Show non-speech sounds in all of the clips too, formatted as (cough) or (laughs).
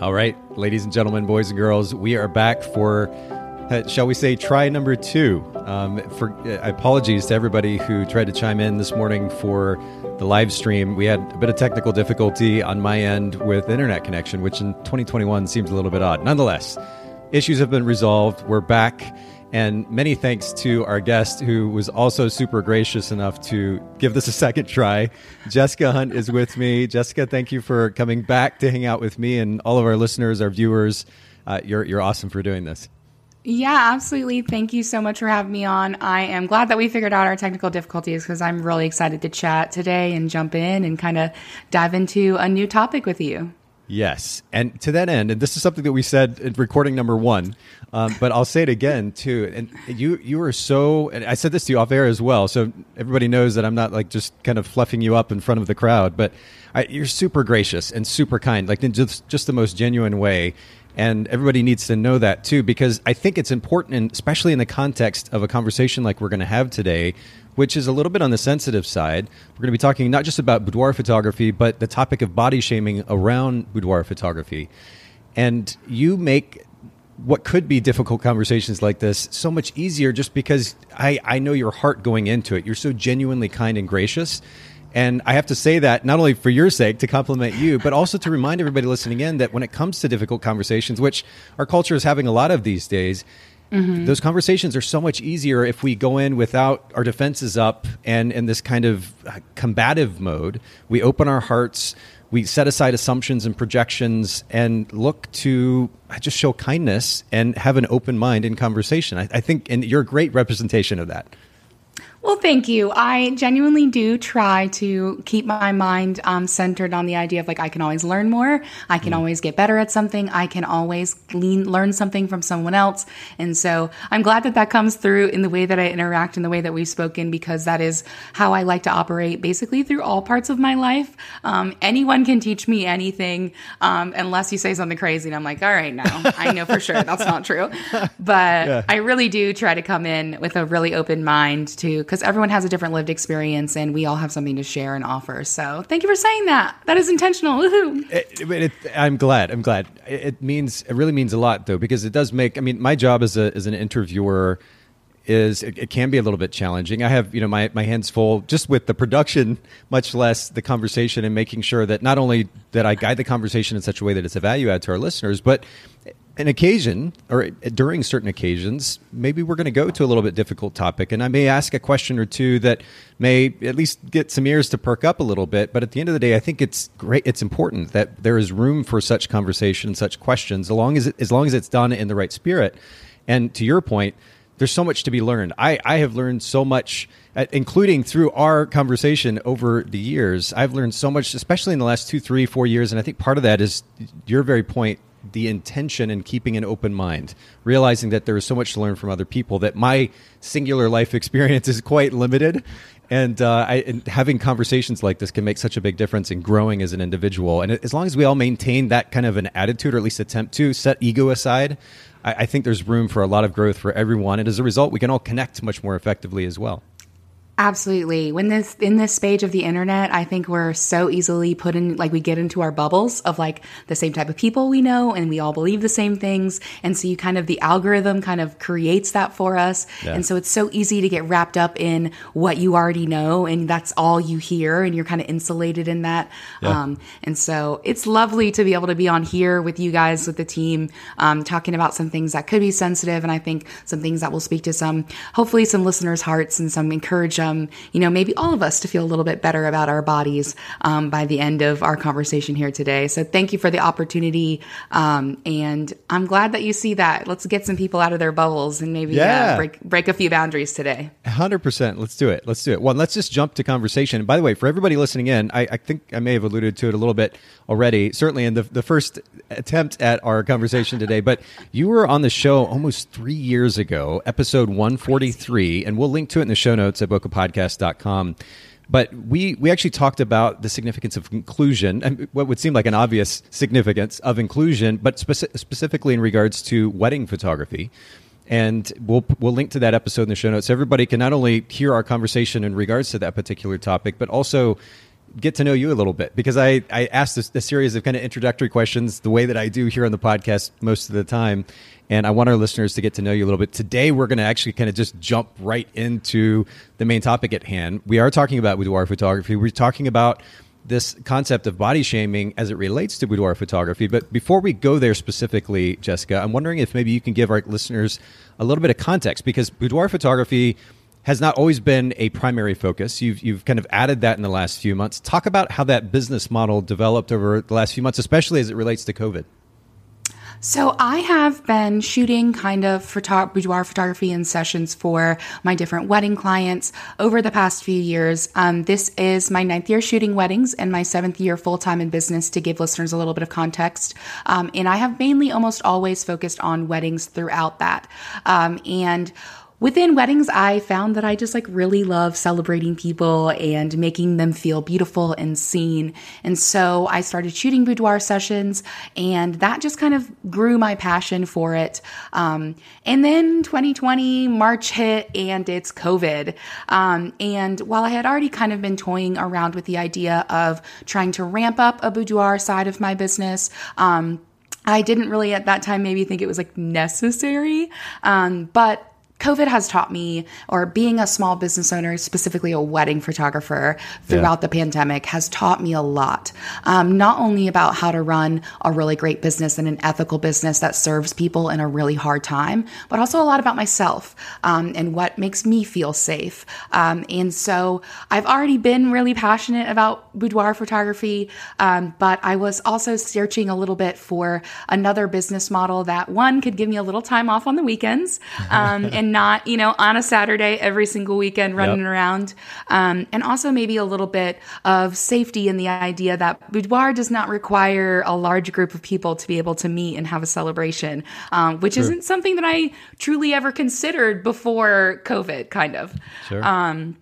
All right, ladies and gentlemen, boys and girls, we are back for, uh, shall we say, try number two. Um, for uh, apologies to everybody who tried to chime in this morning for the live stream. We had a bit of technical difficulty on my end with internet connection, which in 2021 seems a little bit odd. Nonetheless, issues have been resolved. We're back. And many thanks to our guest who was also super gracious enough to give this a second try. Jessica Hunt is with me. Jessica, thank you for coming back to hang out with me and all of our listeners, our viewers. Uh, you're, you're awesome for doing this. Yeah, absolutely. Thank you so much for having me on. I am glad that we figured out our technical difficulties because I'm really excited to chat today and jump in and kind of dive into a new topic with you. Yes. And to that end, and this is something that we said in recording number one, um, but I'll say it again too. And you you are so, and I said this to you off air as well, so everybody knows that I'm not like just kind of fluffing you up in front of the crowd, but I, you're super gracious and super kind, like in just, just the most genuine way. And everybody needs to know that too, because I think it's important, especially in the context of a conversation like we're going to have today, which is a little bit on the sensitive side. We're going to be talking not just about boudoir photography, but the topic of body shaming around boudoir photography. And you make what could be difficult conversations like this so much easier just because I, I know your heart going into it. You're so genuinely kind and gracious. And I have to say that not only for your sake to compliment you, but also to remind everybody listening in that when it comes to difficult conversations, which our culture is having a lot of these days, mm-hmm. those conversations are so much easier if we go in without our defenses up and in this kind of combative mode. We open our hearts, we set aside assumptions and projections and look to just show kindness and have an open mind in conversation. I, I think, and you're a great representation of that. Well, thank you. I genuinely do try to keep my mind um, centered on the idea of like I can always learn more. I can mm. always get better at something. I can always lean, learn something from someone else. And so I'm glad that that comes through in the way that I interact, in the way that we've spoken, because that is how I like to operate basically through all parts of my life. Um, anyone can teach me anything um, unless you say something crazy, and I'm like, all right, no, I know for sure that's not true. (laughs) But yeah. I really do try to come in with a really open mind to because everyone has a different lived experience and we all have something to share and offer. So thank you for saying that. That is intentional. Woohoo. It, it, I'm glad. I'm glad. It, it means, it really means a lot though, because it does make, I mean, my job as, a, as an interviewer is it, it, can be a little bit challenging. I have, you know, my, my hands full just with the production, much less the conversation and making sure that not only that I guide the conversation in such a way that it's a value add to our listeners, but an occasion or during certain occasions, maybe we're going to go to a little bit difficult topic, and I may ask a question or two that may at least get some ears to perk up a little bit. But at the end of the day, I think it's great. It's important that there is room for such conversation, such questions, as long as it, as long as it's done in the right spirit. And to your point, there's so much to be learned. I, I have learned so much, uh, including through our conversation over the years. I've learned so much, especially in the last two, three, four years. And I think part of that is your very point the intention and keeping an open mind, realizing that there is so much to learn from other people that my singular life experience is quite limited. And, uh, I, and having conversations like this can make such a big difference in growing as an individual. And as long as we all maintain that kind of an attitude, or at least attempt to set ego aside, I, I think there's room for a lot of growth for everyone. And as a result, we can all connect much more effectively as well. Absolutely. When this in this stage of the internet, I think we're so easily put in like we get into our bubbles of like the same type of people we know and we all believe the same things. And so you kind of the algorithm kind of creates that for us. Yeah. And so it's so easy to get wrapped up in what you already know and that's all you hear and you're kind of insulated in that. Yeah. Um, and so it's lovely to be able to be on here with you guys with the team um, talking about some things that could be sensitive and I think some things that will speak to some hopefully some listeners' hearts and some encouragement um, you know, maybe all of us to feel a little bit better about our bodies um, by the end of our conversation here today. So thank you for the opportunity. Um, and I'm glad that you see that. Let's get some people out of their bubbles and maybe uh, yeah. uh, break, break a few boundaries today. 100%. Let's do it. Let's do it. Well, let's just jump to conversation. And by the way, for everybody listening in, I, I think I may have alluded to it a little bit already, certainly in the, the first attempt at our conversation today, but you were on the show almost three years ago, episode 143, and we'll link to it in the show notes at Bokeh podcast.com. But we, we actually talked about the significance of inclusion and what would seem like an obvious significance of inclusion, but speci- specifically in regards to wedding photography. And we'll, we'll link to that episode in the show notes. Everybody can not only hear our conversation in regards to that particular topic, but also get to know you a little bit because I, I asked a, a series of kind of introductory questions the way that I do here on the podcast most of the time. And I want our listeners to get to know you a little bit. Today, we're going to actually kind of just jump right into the main topic at hand. We are talking about boudoir photography. We're talking about this concept of body shaming as it relates to boudoir photography. But before we go there specifically, Jessica, I'm wondering if maybe you can give our listeners a little bit of context because boudoir photography has not always been a primary focus. You've, you've kind of added that in the last few months. Talk about how that business model developed over the last few months, especially as it relates to COVID. So I have been shooting kind of photo- boudoir photography and sessions for my different wedding clients over the past few years. Um, this is my ninth year shooting weddings and my seventh year full time in business to give listeners a little bit of context. Um, and I have mainly almost always focused on weddings throughout that. Um, and within weddings, I found that I just like really love celebrating people and making them feel beautiful and seen. And so I started shooting boudoir sessions, and that just kind of grew my passion for it. Um, and then 2020, March hit, and it's COVID. Um, and while I had already kind of been toying around with the idea of trying to ramp up a boudoir side of my business, um, I didn't really at that time maybe think it was like necessary. Um, but COVID has taught me, or being a small business owner, specifically a wedding photographer throughout yeah. the pandemic, has taught me a lot. Um, not only about how to run a really great business and an ethical business that serves people in a really hard time, but also a lot about myself um, and what makes me feel safe. Um, and so I've already been really passionate about boudoir photography, um, but I was also searching a little bit for another business model that one could give me a little time off on the weekends (laughs) um, not, you know, on a Saturday every single weekend running yep. around. Um, and also maybe a little bit of safety in the idea that boudoir does not require a large group of people to be able to meet and have a celebration, um, which isn't something that I truly ever considered before COVID, kind of. Sure. Um,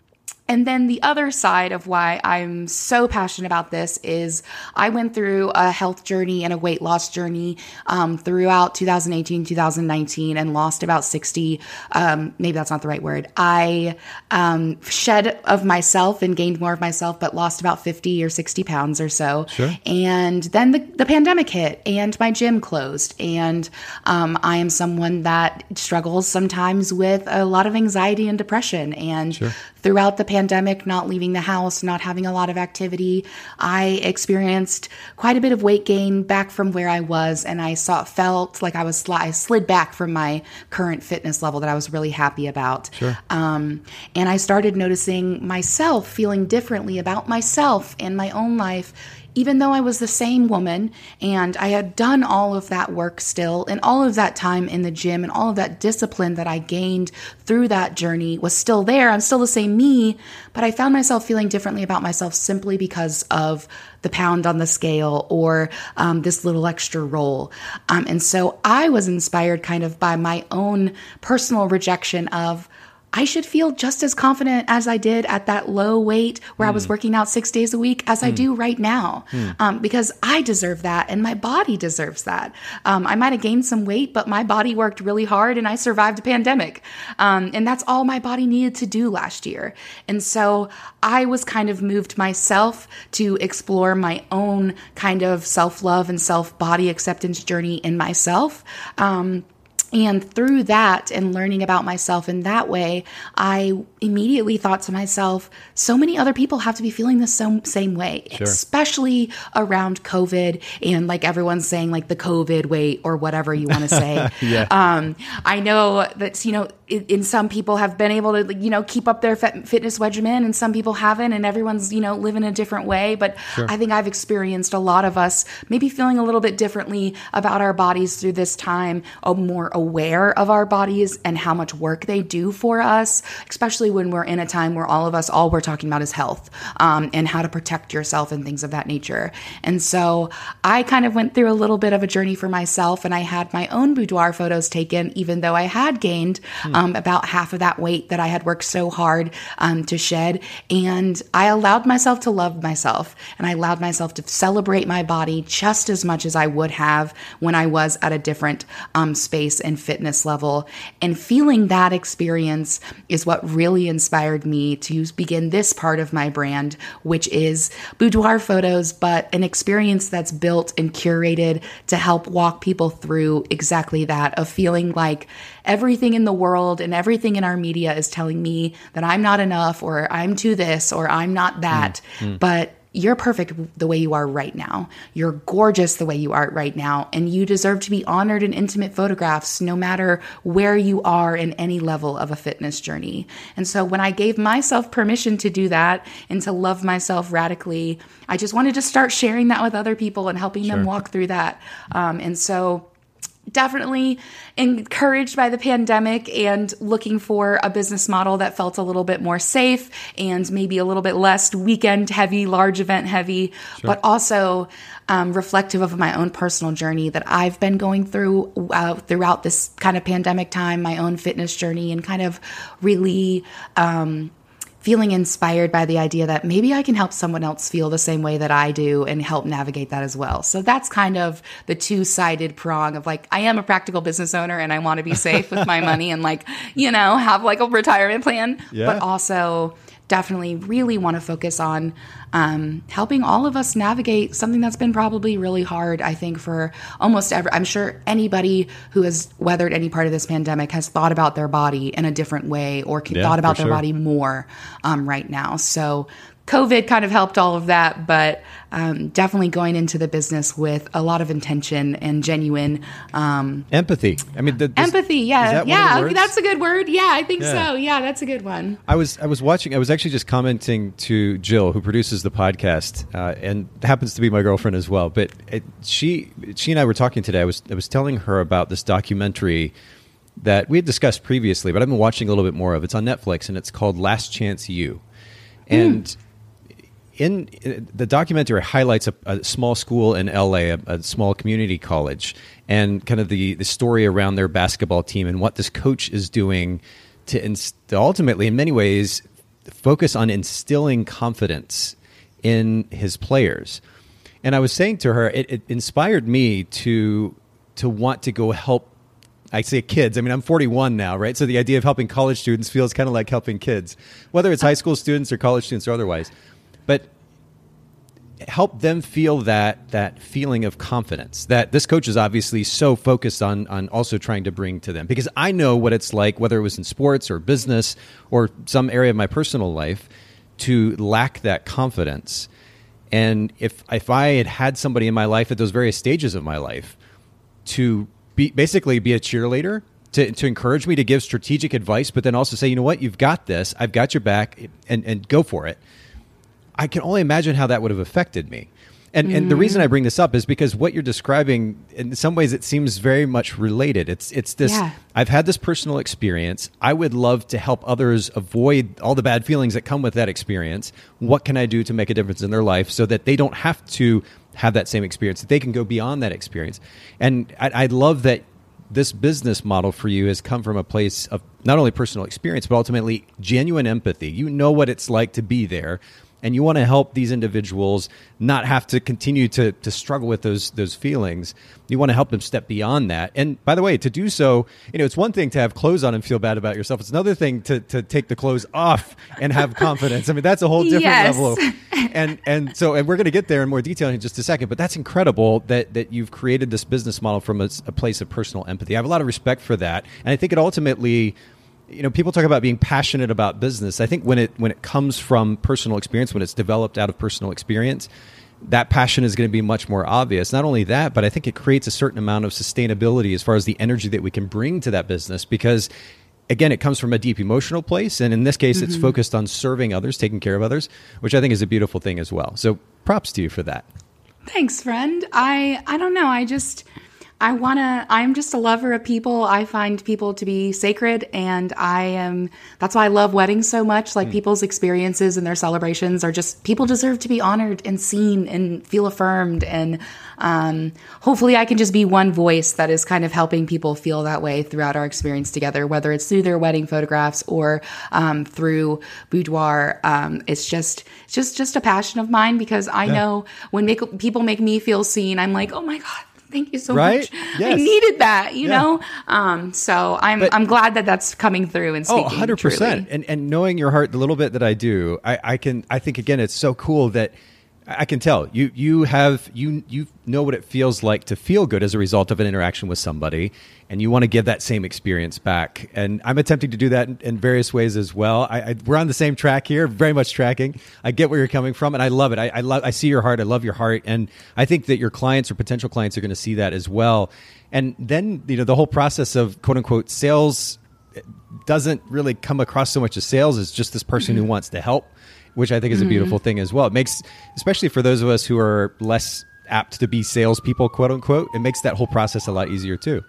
and then the other side of why I'm so passionate about this is I went through a health journey and a weight loss journey um, throughout 2018, 2019, and lost about 60. Um, maybe that's not the right word. I um, shed of myself and gained more of myself, but lost about 50 or 60 pounds or so. Sure. And then the, the pandemic hit and my gym closed. And um, I am someone that struggles sometimes with a lot of anxiety and depression. And sure. Throughout the pandemic, not leaving the house, not having a lot of activity, I experienced quite a bit of weight gain back from where I was, and I saw felt like I was I slid back from my current fitness level that I was really happy about. Sure. Um, and I started noticing myself feeling differently about myself and my own life even though I was the same woman and I had done all of that work still, and all of that time in the gym and all of that discipline that I gained through that journey was still there. I'm still the same me, but I found myself feeling differently about myself simply because of the pound on the scale or um, this little extra roll. Um, and so I was inspired kind of by my own personal rejection of I should feel just as confident as I did at that low weight where mm. I was hmm. working out six days a week as mm. I hmm. do right now, mm. um, because I deserve that and my body deserves that. Um, I might have gained some weight, but my body worked really hard and I survived a pandemic. Um, and that's all my body needed to do last year. And so I was kind of moved myself to explore my own kind of self love and self body acceptance journey in myself. And through that and learning about myself in that way, I immediately thought to myself, so many other people have to be feeling the same, same way, sure. especially around COVID and like everyone's saying, like the COVID weight or whatever you want to say. (laughs) yeah. um, I know that, you know, in some people have been able to you know keep up their fitness regimen and some people haven't and everyone's you know living a different way. But sure. i think i've experienced a lot of us maybe feeling a little bit differently about our bodies through this time a more aware of our bodies and how much work they do for us especially when we're in a time where all of us all we're talking about is health um, and how to protect yourself and things of that nature. And so i kind of went through a little bit of a journey for myself and i had my own boudoir photos taken even though i had gained hmm um, about half of that weight that I had worked so hard um, to shed. And I allowed myself to love myself and I allowed myself to celebrate my body just as much as I would have when I was at a different um, space and fitness level. And feeling that experience is what really inspired me to begin this part of my brand, which is boudoir photos, but an experience that's built and curated to help walk people through exactly that of feeling like everything in the world and everything in our media is telling me that I'm not enough or I'm too this or I'm not that. Mm, mm. But you're perfect the way you are right now. You're gorgeous the way you are right now. And you deserve to be honored in intimate photographs, no matter where you are in any level of a fitness journey. And so when I gave myself permission to do that and to love myself radically, I just wanted to start sharing that with other people and helping sure. them walk through that. Um, and so definitely encouraged by the pandemic and looking for a business model that felt a little bit more safe and maybe a little bit less weekend heavy, large event heavy, sure. but also um, reflective of my own personal journey that I've been going through uh, throughout this kind of pandemic time, my own fitness journey, and kind of really um, feeling inspired by the idea that maybe I can help someone else feel the same way that I do and help navigate that as well. So that's kind of the two sided prong of like, I am a practical business owner and I want to be safe with my (laughs) money and like, you know, have like a retirement plan, yeah. but also definitely really want to focus on um, helping all of us navigate something that's been probably really hard, I think, for almost every. I'm sure anybody who has weathered any part of this pandemic has thought about their body in a different way or yeah, thought about their sure. body more um, right now. So, COVID kind of helped all of that, but um, definitely going into the business with a lot of intention and genuine um, empathy. I mean, the, this, empathy. Yeah, yeah, that's a good word. Yeah, I think yeah. so. Yeah, that's a good one. I was I was watching. I was actually just commenting to Jill, who produces the podcast, uh, and happens to be my girlfriend as well. But it, she she and I were talking today. I was I was telling her about this documentary that we had discussed previously, but I've been watching a little bit more of. It's on Netflix, and it's called Last Chance U, and. Mm in, the documentary highlights a, a, small school in LA, a, a, small community college, and kind of the, the story around their basketball team and what this coach is doing to inst- ultimately, in many ways, focus on instilling confidence in his players. And I was saying to her, it, it inspired me to to want to go help I say kids. I mean, I'm 41 now, right? So the idea of helping college students feels kind of like helping kids, whether it's high school students or college students or otherwise but help them feel that that feeling of confidence that this coach is obviously so focused on on also trying to bring to them. Because I know what it's like whether it was in sports or business or some area of my personal life to lack that confidence. And if if I had had somebody in my life at those various stages of my life to be basically be a cheerleader to, to encourage me to give strategic advice but then also say you know what? You've got this. I've got your back and and go for it I can only imagine how that would have affected me. And, mm-hmm. and the reason I bring this up is because what you're describing, in some ways, it seems very much related. It's it's this. Yeah. I've had this personal experience. I would love to help others avoid all the bad feelings that come with that experience. What can I do to make a difference in their life so that they don't have to have that same experience? That they can go beyond that experience. And I, I love that this business model for you has come from a place of not only personal experience but ultimately genuine empathy. You know what it's like to be there and you want to help these individuals not have to continue to, to struggle with those those feelings. You want to help them step beyond that. And by the way, to do so, you know, it's one thing to have clothes on and feel bad about yourself. It's another thing to, to take the clothes off and have confidence. I mean, that's a whole different yes. level. Of, and and so and we're going to get there in more detail in just a second. But that's incredible that that you've created this business model from a, a place of personal empathy. I have a lot of respect for that, and I think it ultimately you know people talk about being passionate about business. I think when it when it comes from personal experience when it's developed out of personal experience that passion is going to be much more obvious. Not only that but i think it creates a certain amount of sustainability as far as the energy that we can bring to that business because again it comes from a deep emotional place and in this case mm-hmm. it's focused on serving others taking care of others which i think is a beautiful thing as well. So props to you for that. Thanks friend. I i don't know. I just I want to, I'm just a lover of people. I find people to be sacred and I am, that's why I love weddings so much. Like mm. people's experiences and their celebrations are just, people deserve to be honored and seen and feel affirmed. And um, hopefully I can just be one voice that is kind of helping people feel that way throughout our experience together, whether it's through their wedding photographs or um, through boudoir. Um, it's just, it's just, just a passion of mine because I yeah. know when make, people make me feel seen, I'm like, oh my God, thank you so right? much. Yes. I needed that, you yeah. know? Um, so I'm, but, I'm glad that that's coming through and oh, speaking. Oh, 100%. Truly. And, and knowing your heart the little bit that I do, I, I can, I think again, it's so cool that – I can tell you you have you you know what it feels like to feel good as a result of an interaction with somebody, and you want to give that same experience back. And I'm attempting to do that in, in various ways as well. I, I, we're on the same track here, very much tracking. I get where you're coming from, and I love it. I, I love I see your heart. I love your heart, and I think that your clients or potential clients are going to see that as well. And then you know the whole process of quote unquote sales doesn't really come across so much as sales as just this person mm-hmm. who wants to help which I think is a beautiful mm-hmm. thing as well. It makes, especially for those of us who are less apt to be salespeople, quote unquote, it makes that whole process a lot easier too.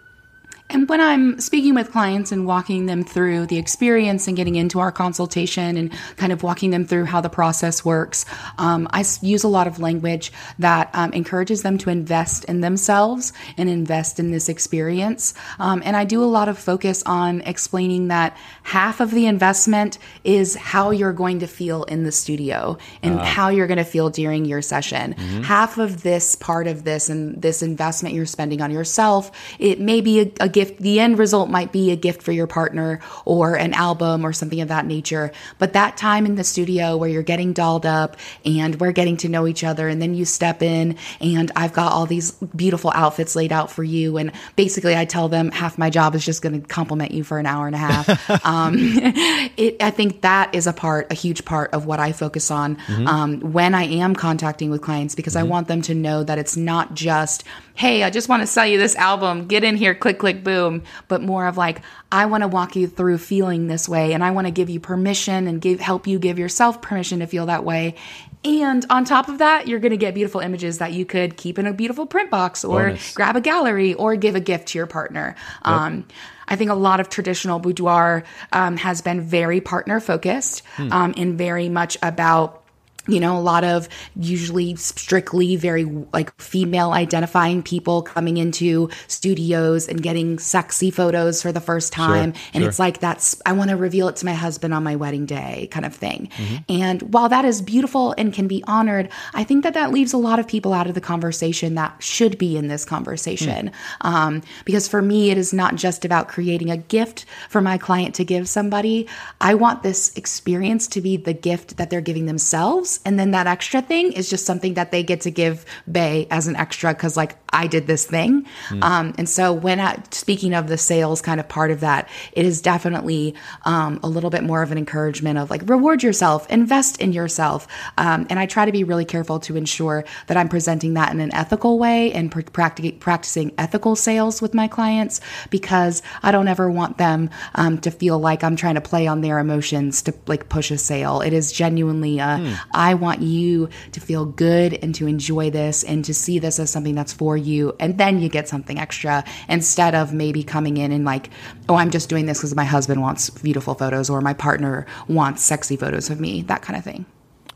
And when I'm speaking with clients and walking them through the experience and getting into our consultation and kind of walking them through how the process works, um, I use a lot of language that um, encourages them to invest in themselves and invest in this experience. Um, and I do a lot of focus on explaining that half of the investment is how you're going to feel in the studio and uh. how you're going to feel during your session. Mm-hmm. Half of this part of this and this investment you're spending on yourself, it may be a, a gift, the end result might be a gift for your partner or an album or something of that nature. But that time in the studio where you're getting dolled up and we're getting to know each other, and then you step in and I've got all these beautiful outfits laid out for you. And basically, I tell them half my job is just going to compliment you for an hour and a half. (laughs) um, (laughs) it, I think that is a part, a huge part of what I focus on mm-hmm. um, when I am contacting with clients because mm-hmm. I want them to know that it's not just, hey, I just want to sell you this album, get in here, click, click, boom, but more of like, I want to walk you through feeling this way and I want to give you permission and give help you give yourself permission to feel that way. And on top of that, you're going to get beautiful images that you could keep in a beautiful print box or Bonus. grab a gallery or give a gift to your partner. Yep. Um, I think a lot of traditional boudoir um, has been very partner focused hmm. um, and very much about you know, a lot of usually strictly very like female identifying people coming into studios and getting sexy photos for the first time. Sure, and sure. it's like, that's, I want to reveal it to my husband on my wedding day kind of thing. Mm-hmm. And while that is beautiful and can be honored, I think that that leaves a lot of people out of the conversation that should be in this conversation. Mm. Um, because for me, it is not just about creating a gift for my client to give somebody. I want this experience to be the gift that they're giving themselves and then that extra thing is just something that they get to give Bay as an extra because, like, I did this thing. Mm. Um, and so, when I, speaking of the sales kind of part of that, it is definitely um, a little bit more of an encouragement of like, reward yourself, invest in yourself. Um, and I try to be really careful to ensure that I'm presenting that in an ethical way and pr- practic- practicing ethical sales with my clients because I don't ever want them um, to feel like I'm trying to play on their emotions to like push a sale. It is genuinely, uh, mm. I want you to feel good and to enjoy this and to see this as something that's for you. And then you get something extra instead of maybe coming in and like, oh, I'm just doing this because my husband wants beautiful photos or my partner wants sexy photos of me, that kind of thing.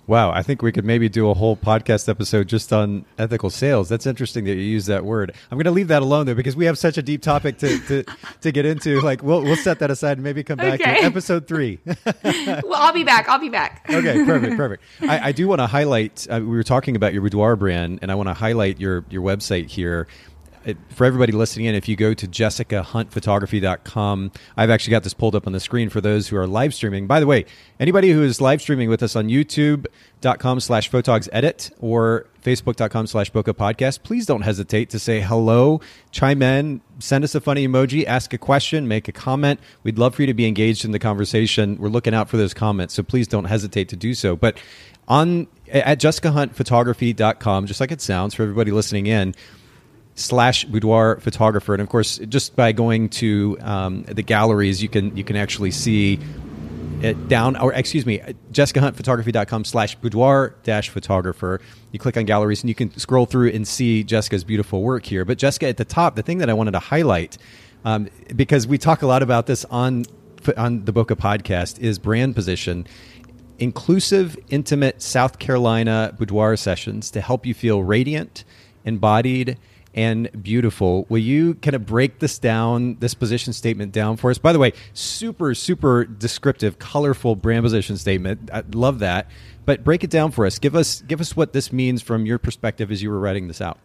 Wow, I think we could maybe do a whole podcast episode just on ethical sales. That's interesting that you use that word. I'm going to leave that alone though because we have such a deep topic to to, to get into. Like we'll we'll set that aside and maybe come back okay. to episode three. (laughs) (laughs) well, I'll be back. I'll be back. okay, perfect, perfect. (laughs) I, I do want to highlight. Uh, we were talking about your boudoir brand, and I want to highlight your your website here for everybody listening in, if you go to jessicahuntphotography.com, I've actually got this pulled up on the screen for those who are live streaming. By the way, anybody who is live streaming with us on youtube.com slash photogs edit or facebook.com slash bokeh podcast, please don't hesitate to say hello, chime in, send us a funny emoji, ask a question, make a comment. We'd love for you to be engaged in the conversation. We're looking out for those comments, so please don't hesitate to do so. But on at jessicahuntphotography.com, just like it sounds for everybody listening in, slash boudoir photographer and of course just by going to um, the galleries you can you can actually see it down, or excuse me, jessicahuntphotography.com slash boudoir dash photographer. You click on galleries and you can scroll through and see Jessica's beautiful work here. But Jessica, at the top, the thing that I wanted to highlight, um, because we talk a lot about this on on the Bokeh podcast, is brand position inclusive, intimate South Carolina boudoir sessions to help you feel radiant, embodied, and beautiful. Will you kind of break this down, this position statement down for us? By the way, super, super descriptive, colorful brand position statement. I love that. But break it down for us. Give us give us what this means from your perspective as you were writing this out.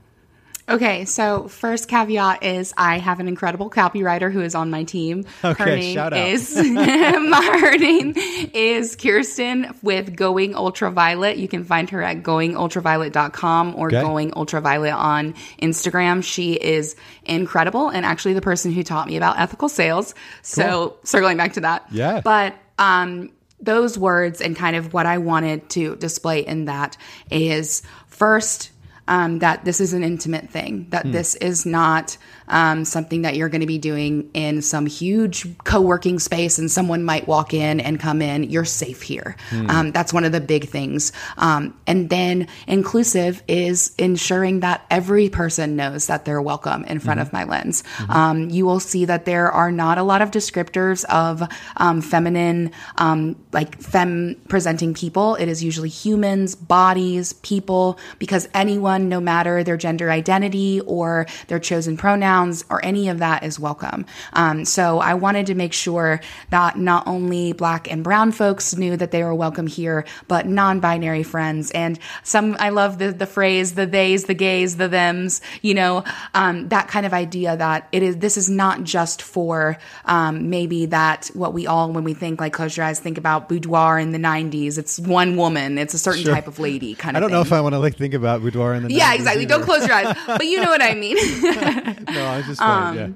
Okay, so first caveat is I have an incredible copywriter who is on my team. Okay, her name shout out. is (laughs) her name is Kirsten with Going Ultraviolet. You can find her at goingultraviolet.com or Okay. Going Ultraviolet on Instagram. She is incredible and actually the person who taught me about ethical sales. So circling back to that. Yeah. But um those words and kind of what I wanted to display in that is first um, that this is an intimate thing, that this is not um, something that you're going to be doing in some huge co working space and someone might walk in and come in. You're safe here. Um, that's one of the big things. Um, and then inclusive is ensuring that every person knows that they're welcome in front of my lens. Um, you will see that there are not a lot of descriptors of um, feminine, um, like femme presenting people. It is usually humans, bodies, people, because anyone, no matter their gender identity or their chosen pronouns or any of that, is welcome. Um, so I wanted to make sure that not only black and brown folks knew that they were welcome here, but non-binary friends and some. I love the the phrase the theys, the gays, the thems. You know, um, that kind of idea that it is. This is not just for um, maybe that what we all when we think like close your eyes think about boudoir in the '90s. It's one woman. It's a certain Sure. type of lady kind of I don't know if I want to like think about boudoir in the Yeah, 90s exactly. either. Don't close your eyes, but you know what I mean. (laughs) No, I just (laughs) um, yeah.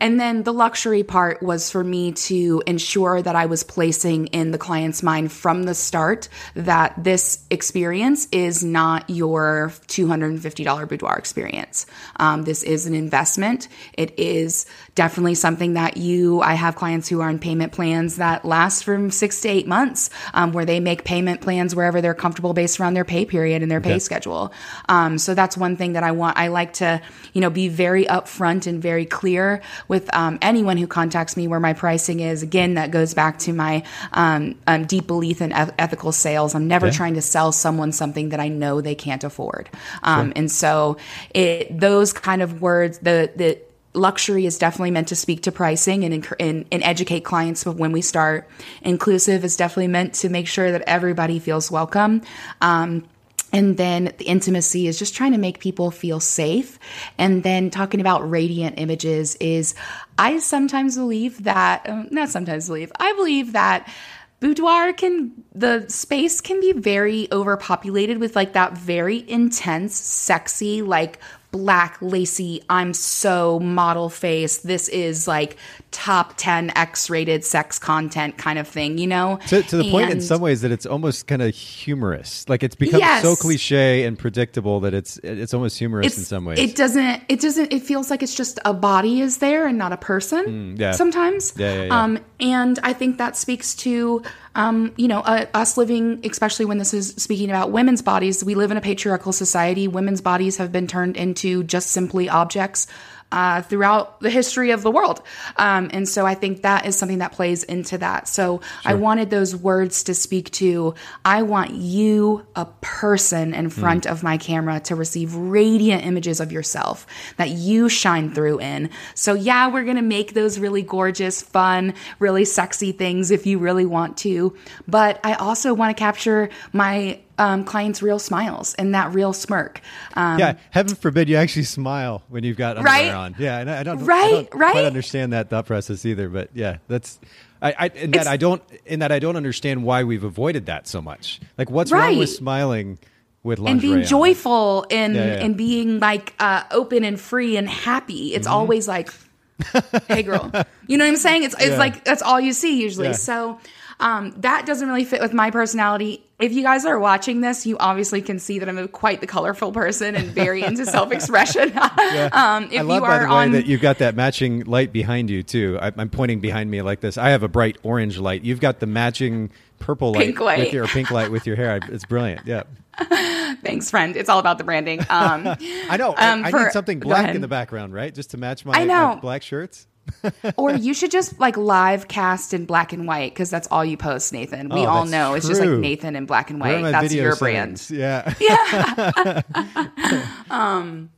And then the luxury part was for me to ensure that I was placing in the client's mind from the start that this experience is not your $250 boudoir experience. Um, this is an investment. It is definitely something that you, I have clients who are in payment plans that last from six to eight months, um, where they make payment plans wherever they're comfortable based around their pay period and their pay schedule. Um, so that's one thing that I want. I like to, you know, be very upfront and very clear with um, anyone who contacts me where my pricing is. Again, that goes back to my um, um, deep belief in eth- ethical sales. I'm never Yeah. trying to sell someone something that I know they can't afford. Um, And so it, those kind of words, the, the, Luxury is definitely meant to speak to pricing and, and, and educate clients when we start. Inclusive is definitely meant to make sure that everybody feels welcome. Um, and then the intimacy is just trying to make people feel safe. And then talking about radiant images is I sometimes believe that, um, not sometimes believe, I believe that boudoir can, the space can be very overpopulated with like that very intense, sexy, like black, lacy, I'm so model face. This is like top 10 X rated sex content kind of thing, you know? To, to the point in some ways that it's almost kind of humorous. Like it's become Yes. so cliche and predictable that it's it's almost humorous it's, in some ways. It doesn't. It doesn't. It feels like it's just a body is there and not a person. Mm, yeah. Sometimes. Yeah, yeah, yeah. Um, and I think that speaks to, um, you know, uh, us living, especially when this is speaking about women's bodies. We live in a patriarchal society. Women's bodies have been turned into just simply objects. Uh, throughout the history of the world. Um, and so I think that is something that plays into that. So I wanted those words to speak to I want you, a person in front of my camera, to receive radiant images of yourself that you shine through in. So, yeah, we're going to make those really gorgeous, fun, really sexy things if you really want to. But I also want to capture my um, clients' real smiles and that real smirk. Um, yeah, heaven forbid you actually smile when you've got underwear Right? on. Yeah, and I, I don't, I don't right? quite understand that thought process either. But yeah, that's I, I in that It's- I don't in that I don't understand why we've avoided that so much. Like, what's wrong with smiling with lingerie and being on? joyful and Yeah, yeah. and being like uh, open and free and happy. It's always like, "Hey, girl," (laughs) you know what I'm saying? It's it's Yeah. like that's all you see usually. So. Um, that doesn't really fit with my personality. If you guys are watching this, you obviously can see that I'm a, quite the colorful person and very (laughs) into self expression. um, if I love, you by the way, on that you've got that matching light behind you too. I, I'm pointing behind me like this. I have a bright orange light. You've got the matching purple light, Pink light. with your pink light with your hair. It's brilliant. Yeah, (laughs) thanks, friend. It's all about the branding. Um, (laughs) I know. I- Um, I, for- need something black in the background, right? Just to match my, I know. my black shirts. (laughs) or you should just like live cast in black and white because that's all you post, Nathan. We Oh, all know it's just like. Nathan in black and white. That's your brand. Yeah. Yeah. (laughs) (laughs) Um,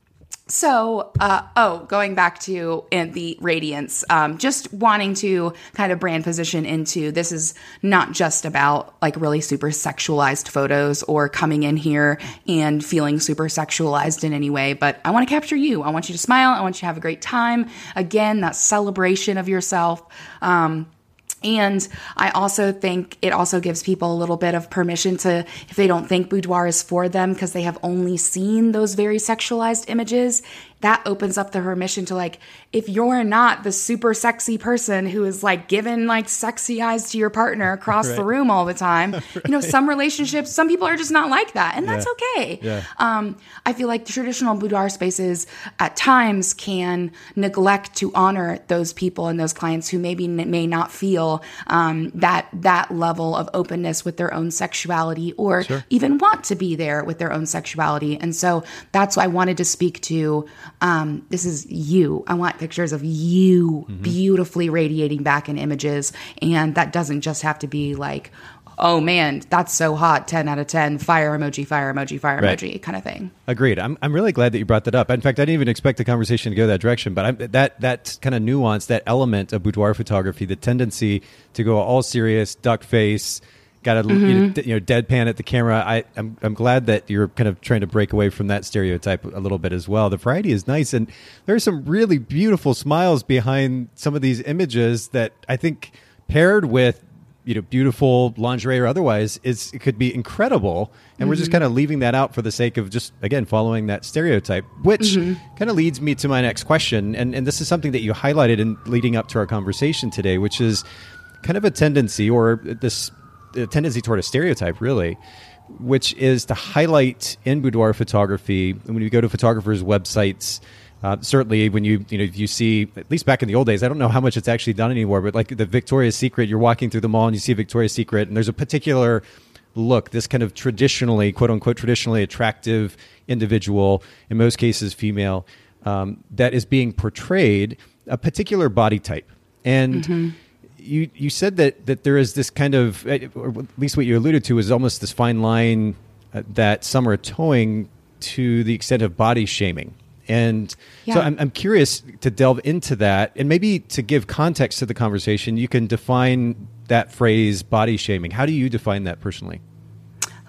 So, uh, oh, going back to in the radiance, um, just wanting to kind of brand position into this is not just about like really super sexualized photos or coming in here and feeling super sexualized in any way, but I want to capture you. I want you to smile. I want you to have a great time. Again, that celebration of yourself. Um, and I also think it also gives people a little bit of permission to, if they don't think boudoir is for them because they have only seen those very sexualized images, that opens up the permission to like, if you're not the super sexy person who is like giving like sexy eyes to your partner across the room all the time, (laughs) you know, some relationships, some people are just not like that, and that's Yeah. okay. Yeah. Um, I feel like the traditional boudoir spaces at times can neglect to honor those people and those clients who maybe n- may not feel um, that that level of openness with their own sexuality or even want to be there with their own sexuality. And so that's why I wanted to speak to. Um, this is you. I want pictures of you beautifully radiating back in images, and that doesn't just have to be like. Oh man, that's so hot. 10 out of 10. Fire emoji, fire emoji, fire Right. emoji kind of thing. Agreed. I'm, I'm really glad that you brought that up. In fact, I didn't even expect the conversation to go that direction, but I'm, that that kind of nuance, that element of boudoir photography, the tendency to go all serious, duck face, got to you, mm-hmm. know, you know deadpan at the camera. I I'm, I'm glad that you're kind of trying to break away from that stereotype a little bit as well. The variety is nice, and there are some really beautiful smiles behind some of these images that I think paired with you know beautiful lingerie or otherwise is it could be incredible. And we're just mm-hmm. kind of leaving that out for the sake of just again following that stereotype which mm-hmm. kind of leads me to my next question. And and this is something that you highlighted in leading up to our conversation today which is kind of a tendency or this a tendency toward a stereotype really which is to highlight in boudoir photography when you go to photographers websites uh, certainly, when you you know you see at least back in the old days, I don't know how much it's actually done anymore, but like the Victoria's Secret, you're walking through the mall and you see Victoria's Secret, and there's a particular look, this kind of traditionally quote unquote traditionally attractive individual, in most cases female, um, that is being portrayed a particular body type, and you you said that that there is this kind of, uh, or at least what you alluded to is almost this fine line uh, that some are toeing to the extent of body shaming. And so I'm, I'm curious to delve into that and maybe to give context to the conversation, you can define that phrase body shaming. How do you define that personally?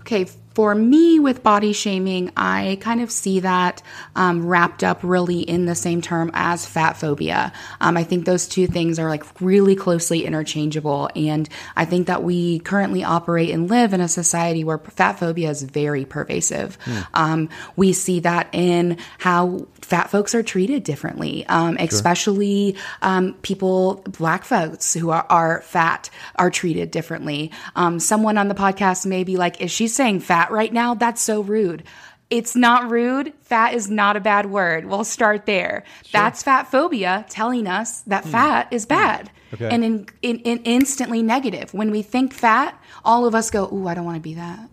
Okay, for me with body shaming, I kind of see that um, wrapped up really in the same term as fat phobia. Um, I think those two things are like really closely interchangeable. And I think that we currently operate and live in a society where fat phobia is very pervasive. Um, we see that in how fat folks are treated differently, um, especially um, people, black folks who are, are fat, are treated differently. Um, someone on the podcast may be like, Is she saying fat right now? That's so rude. It's not rude. Fat is not a bad word. We'll start there. That's fat phobia telling us that hmm. fat is hmm. bad Okay. and in, in, in instantly negative. When we think fat, all of us go, Ooh, I don't want to be that.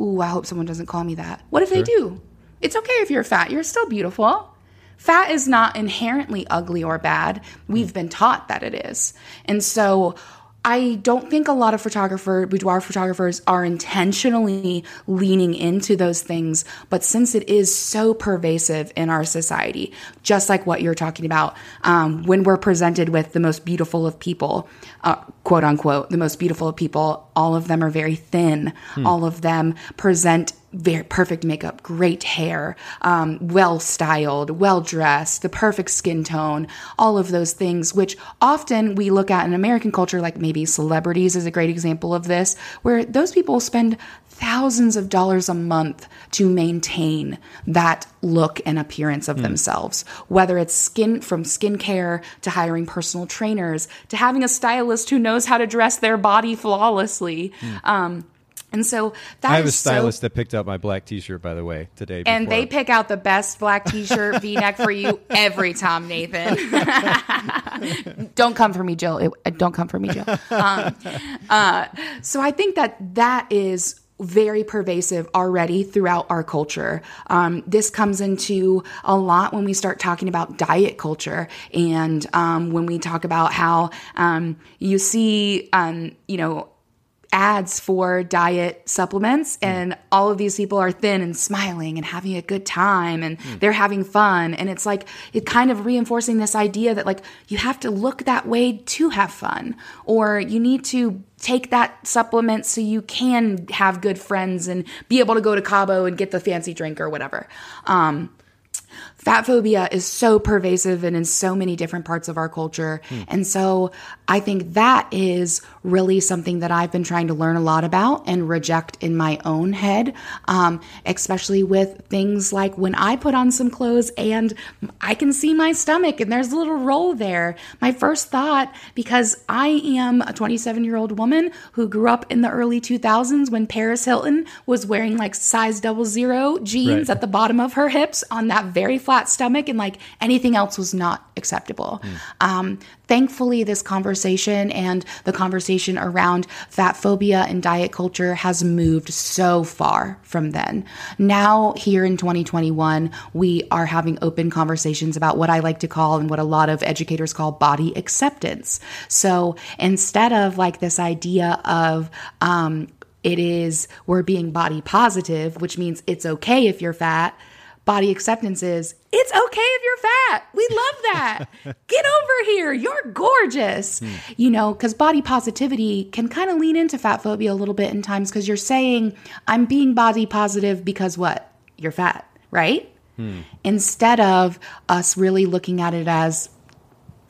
Ooh, I hope someone doesn't call me that. What if they do? It's okay if you're fat. You're still beautiful. Fat is not inherently ugly or bad. We've hmm. been taught that it is. And so I don't think a lot of photographer, boudoir photographers are intentionally leaning into those things. But since it is so pervasive in our society, just like what you're talking about, um, when we're presented with the most beautiful of people, uh, quote unquote, the most beautiful of people, all of them are very thin. All of them present very perfect makeup, great hair, um, well styled, well dressed, the perfect skin tone, all of those things, which often we look at in American culture, like maybe celebrities is a great example of this, where those people spend thousands of dollars a month to maintain that look and appearance of themselves. Whether it's skin from skincare to hiring personal trainers to having a stylist who knows how to dress their body flawlessly. Um, and so that I have a is so- stylist that picked out my black T-shirt, by the way, today. and they pick out the best black t-shirt v-neck for you every time nathan (laughs) don't come for me jill It- uh, don't come for me jill um, uh, so i think that that is very pervasive already throughout our culture. Um, this comes into a lot when we start talking about diet culture and um, when we talk about how um, you see, um, you know, ads for diet supplements and all of these people are thin and smiling and having a good time and they're having fun. And it's like it kind of reinforcing this idea that like you have to look that way to have fun or you need to take that supplement so you can have good friends and be able to go to Cabo and get the fancy drink or whatever. Um fat phobia is so pervasive and in so many different parts of our culture. And so I think that is really something that I've been trying to learn a lot about and reject in my own head, um, especially with things like when I put on some clothes and I can see my stomach and there's a little roll there. My first thought, because I am a 27 year old woman who grew up in the early 2000s when Paris Hilton was wearing like size double zero jeans Right. at the bottom of her hips on that very flat stomach and like anything else was not acceptable. Um, thankfully this conversation and the conversation around fat phobia and diet culture has moved so far from then. Now here in 2021 we are having open conversations about what i like to call and what a lot of educators call body acceptance. So instead of like this idea of um, it is we're being body positive, which means it's okay if you're fat. Body acceptance is it's okay if you're fat. We love that. (laughs) Get over here. You're gorgeous. Hmm. You know, because body positivity can kind of lean into fat phobia a little bit in times because you're saying, I'm being body positive because what? You're fat, right? Hmm. Instead of us really looking at it as,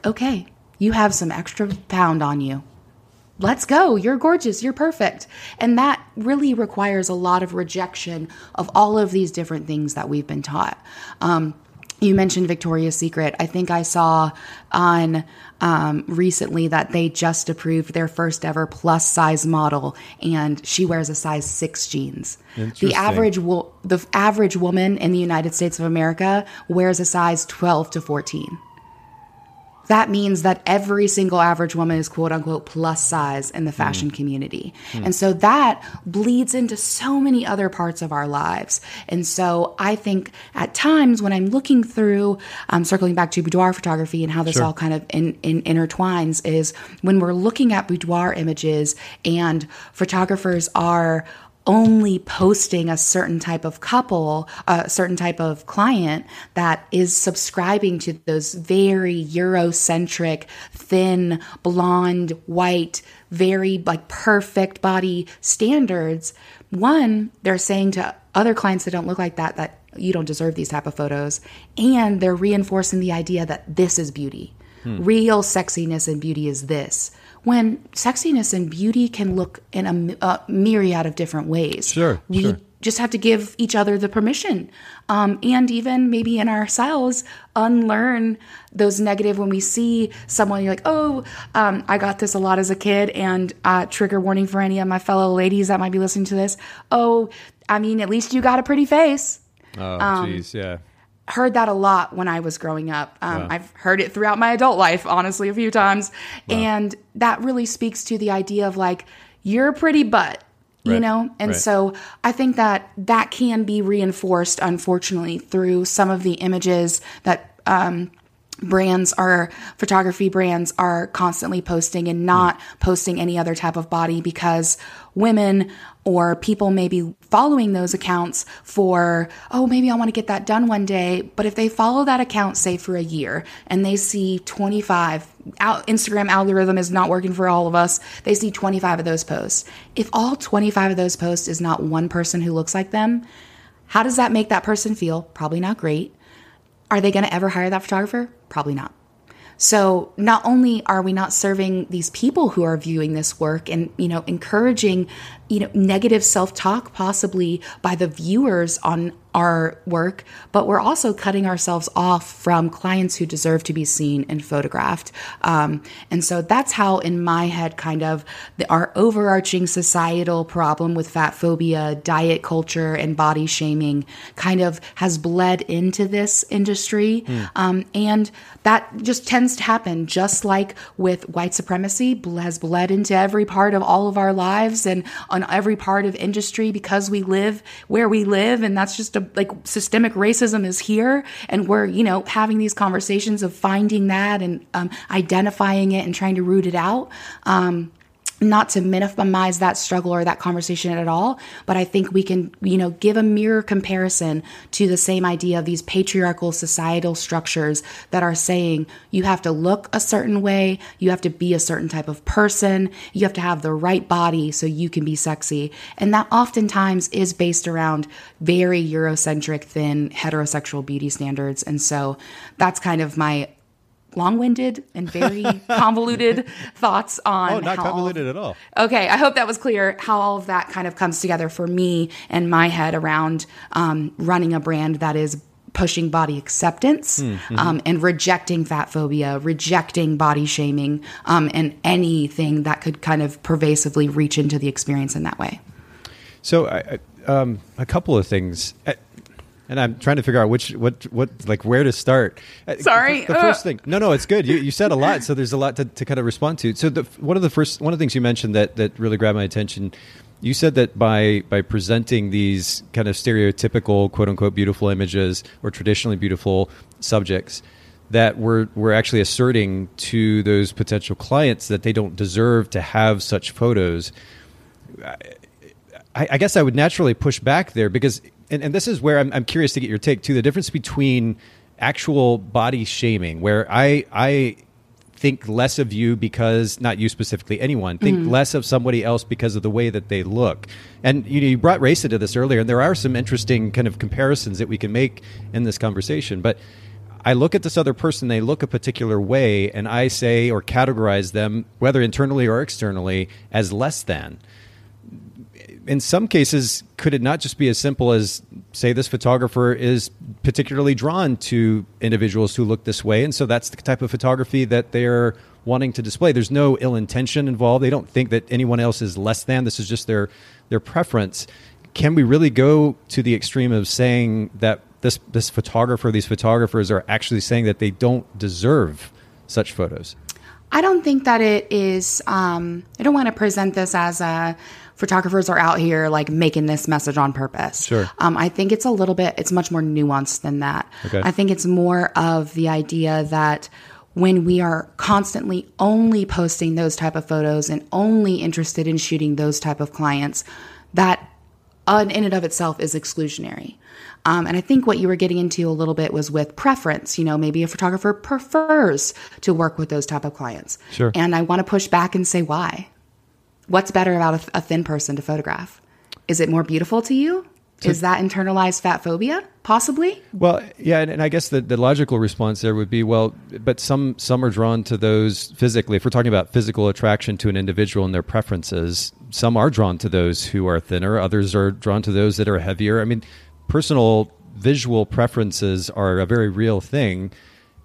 okay, you have some extra pound on you let's go. You're gorgeous. You're perfect. And that really requires a lot of rejection of all of these different things that we've been taught. Um, you mentioned Victoria's Secret. I think I saw on um, recently that they just approved their first ever plus size model, and she wears a size six jeans. The average wo- the average woman in the United States of America wears a size twelve to fourteen that means that every single average woman is quote unquote plus size in the fashion community. And so that bleeds into so many other parts of our lives. And so I think at times when I'm looking through, um, circling back to boudoir photography and how this Sure. all kind of in, in, intertwines, is when we're looking at boudoir images and photographers are only posting a certain type of couple, a certain type of client that is subscribing to those very Eurocentric, thin, blonde, white, very like perfect body standards. One, they're saying to other clients that don't look like that that you don't deserve these type of photos, and they're reinforcing the idea that this is beauty. Hmm. Real sexiness and beauty is this. When sexiness and beauty can look in a myriad of different ways. Sure, We sure. just have to give each other the permission. Um, and even maybe in ourselves, unlearn those negative when we see someone, you're like, oh, um, I got this a lot as a kid. And uh, trigger warning for any of my fellow ladies that might be listening to this. Oh, I mean, at least you got a pretty face Oh, Um, jeez, yeah. Heard that a lot when I was growing up. Um, I've heard it throughout my adult life, honestly, a few times. And that really speaks to the idea of like, you're a pretty butt, you know? And Right. so I think that that can be reinforced, unfortunately, through some of the images that, um, brands are photography brands are constantly posting and not posting any other type of body because women or people may be following those accounts for oh maybe I want to get that done one day. But if they follow that account say for a year and they see 25 out Instagram algorithm is not working for all of us they see 25 of those posts. If all 25 of those posts is not one person who looks like them how does that make that person feel? Probably not great are they going to ever hire that photographer? Probably not. So not only are we not serving these people who are viewing this work and you know encouraging you know negative self-talk possibly by the viewers on our work, but we're also cutting ourselves off from clients who deserve to be seen and photographed. Um, and so that's how, in my head, kind of the, our overarching societal problem with fat phobia, diet culture, and body shaming kind of has bled into this industry. Mm. Um, and that just tends to happen, just like with white supremacy, has bled into every part of all of our lives and on every part of industry because we live where we live. And that's just a like systemic racism is here and we're you know having these conversations of finding that and um, identifying it and trying to root it out um, not to minimize that struggle or that conversation at all, but I think we can, you know, give a mirror comparison to the same idea of these patriarchal societal structures that are saying you have to look a certain way, you have to be a certain type of person, you have to have the right body so you can be sexy. And that oftentimes is based around very Eurocentric, thin, heterosexual beauty standards. And so that's kind of my long-winded and very (laughs) convoluted thoughts on oh not convoluted at all. Okay i hope that was clear how all of that kind of comes together for me and my head around um, running a brand that is pushing body acceptance hmm, mm-hmm. um, and rejecting fat phobia rejecting body shaming um, and anything that could kind of pervasively reach into the experience in that way. So I, um, a couple of things and I'm trying to figure out which what what like where to start. Uh, Sorry, the, the first thing. No, no, it's good. You, you said a lot, so there's a lot to, to kind of respond to. So the, one of the first one of the things you mentioned that that really grabbed my attention. You said that by by presenting these kind of stereotypical quote unquote beautiful images or traditionally beautiful subjects, that we're we're actually asserting to those potential clients that they don't deserve to have such photos. I, I guess I would naturally push back there because and, and this is where I'm, I'm curious to get your take too. The difference between actual body shaming, where I I think less of you because not you specifically anyone think mm-hmm. less of somebody else because of the way that they look and you know you brought race into this earlier and there are some interesting kind of comparisons that we can make in this conversation but I look at this other person, they look a particular way, and I say or categorize them, whether internally or externally, as less than in some cases, could it not just be as simple as say this photographer is particularly drawn to individuals who look this way, and so that's the type of photography that they're wanting to display. There's no ill intention involved. They don't think that anyone else is less than. This is just their their preference. Can we really go to the extreme of saying that this this photographer, these photographers, are actually saying that they don't deserve such photos? I don't think that it is. Um, I don't want to present this as a photographers are out here like making this message on purpose. Sure. Um, I think it's a little bit, it's much more nuanced than that. Okay. I think it's more of the idea that when we are constantly only posting those type of photos and only interested in shooting those type of clients, that uh, in and of itself is exclusionary. Um, and I think what you were getting into a little bit was with preference. You know, maybe a photographer prefers to work with those type of clients. Sure. And I want to push back and say why. What's better about a, a thin person to photograph? Is it more beautiful to you? So, is that internalized fat phobia possibly? Well yeah and, and, i guess the, the logical response there would be well but some some are drawn to those physically. If we're talking about physical attraction to an individual and their preferences some are drawn to those who are thinner. Others are drawn to those that are heavier. I mean personal visual preferences are a very real thing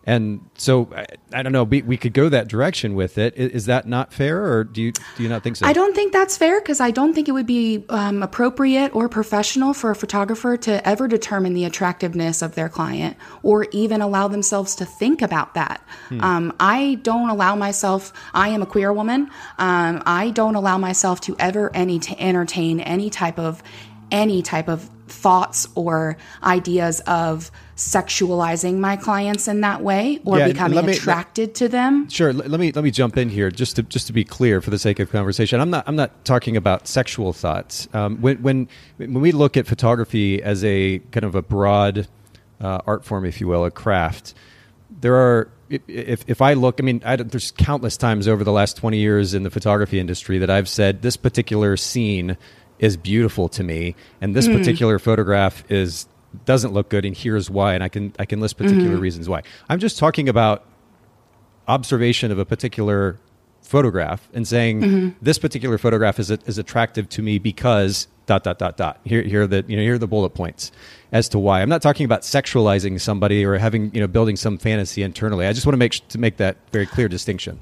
and so I, I, don't know. We, we could go that direction with it. Is, is, that not fair, or do you do you not think so? I don't think that's fair because I don't think it would be um, appropriate or professional for a photographer to ever determine the attractiveness of their client or even allow themselves to think about that. Hmm. Um, I don't allow myself. I am a queer woman. Um, I don't allow myself to ever any to entertain any type of any type of thoughts or ideas of sexualizing my clients in that way or yeah, becoming me, attracted let, to them. Sure. Let, let me let me jump in here just to just to be clear for the sake of conversation. I'm not I'm not talking about sexual thoughts. Um, when when when we look at photography as a kind of a broad uh, art form, if you will, a craft, there are if if I look, I mean, I, there's countless times over the last 20 years in the photography industry that I've said this particular scene is beautiful to me, and this mm. particular photograph is doesn't look good, and here's why. And I can I can list particular mm-hmm. reasons why. I'm just talking about observation of a particular photograph and saying Mm-hmm. this particular photograph is is attractive to me because dot dot dot dot. Here here are the you know here are the bullet points as to why. I'm not talking about sexualizing somebody or having you know building some fantasy internally. I just want to make to make that very clear distinction.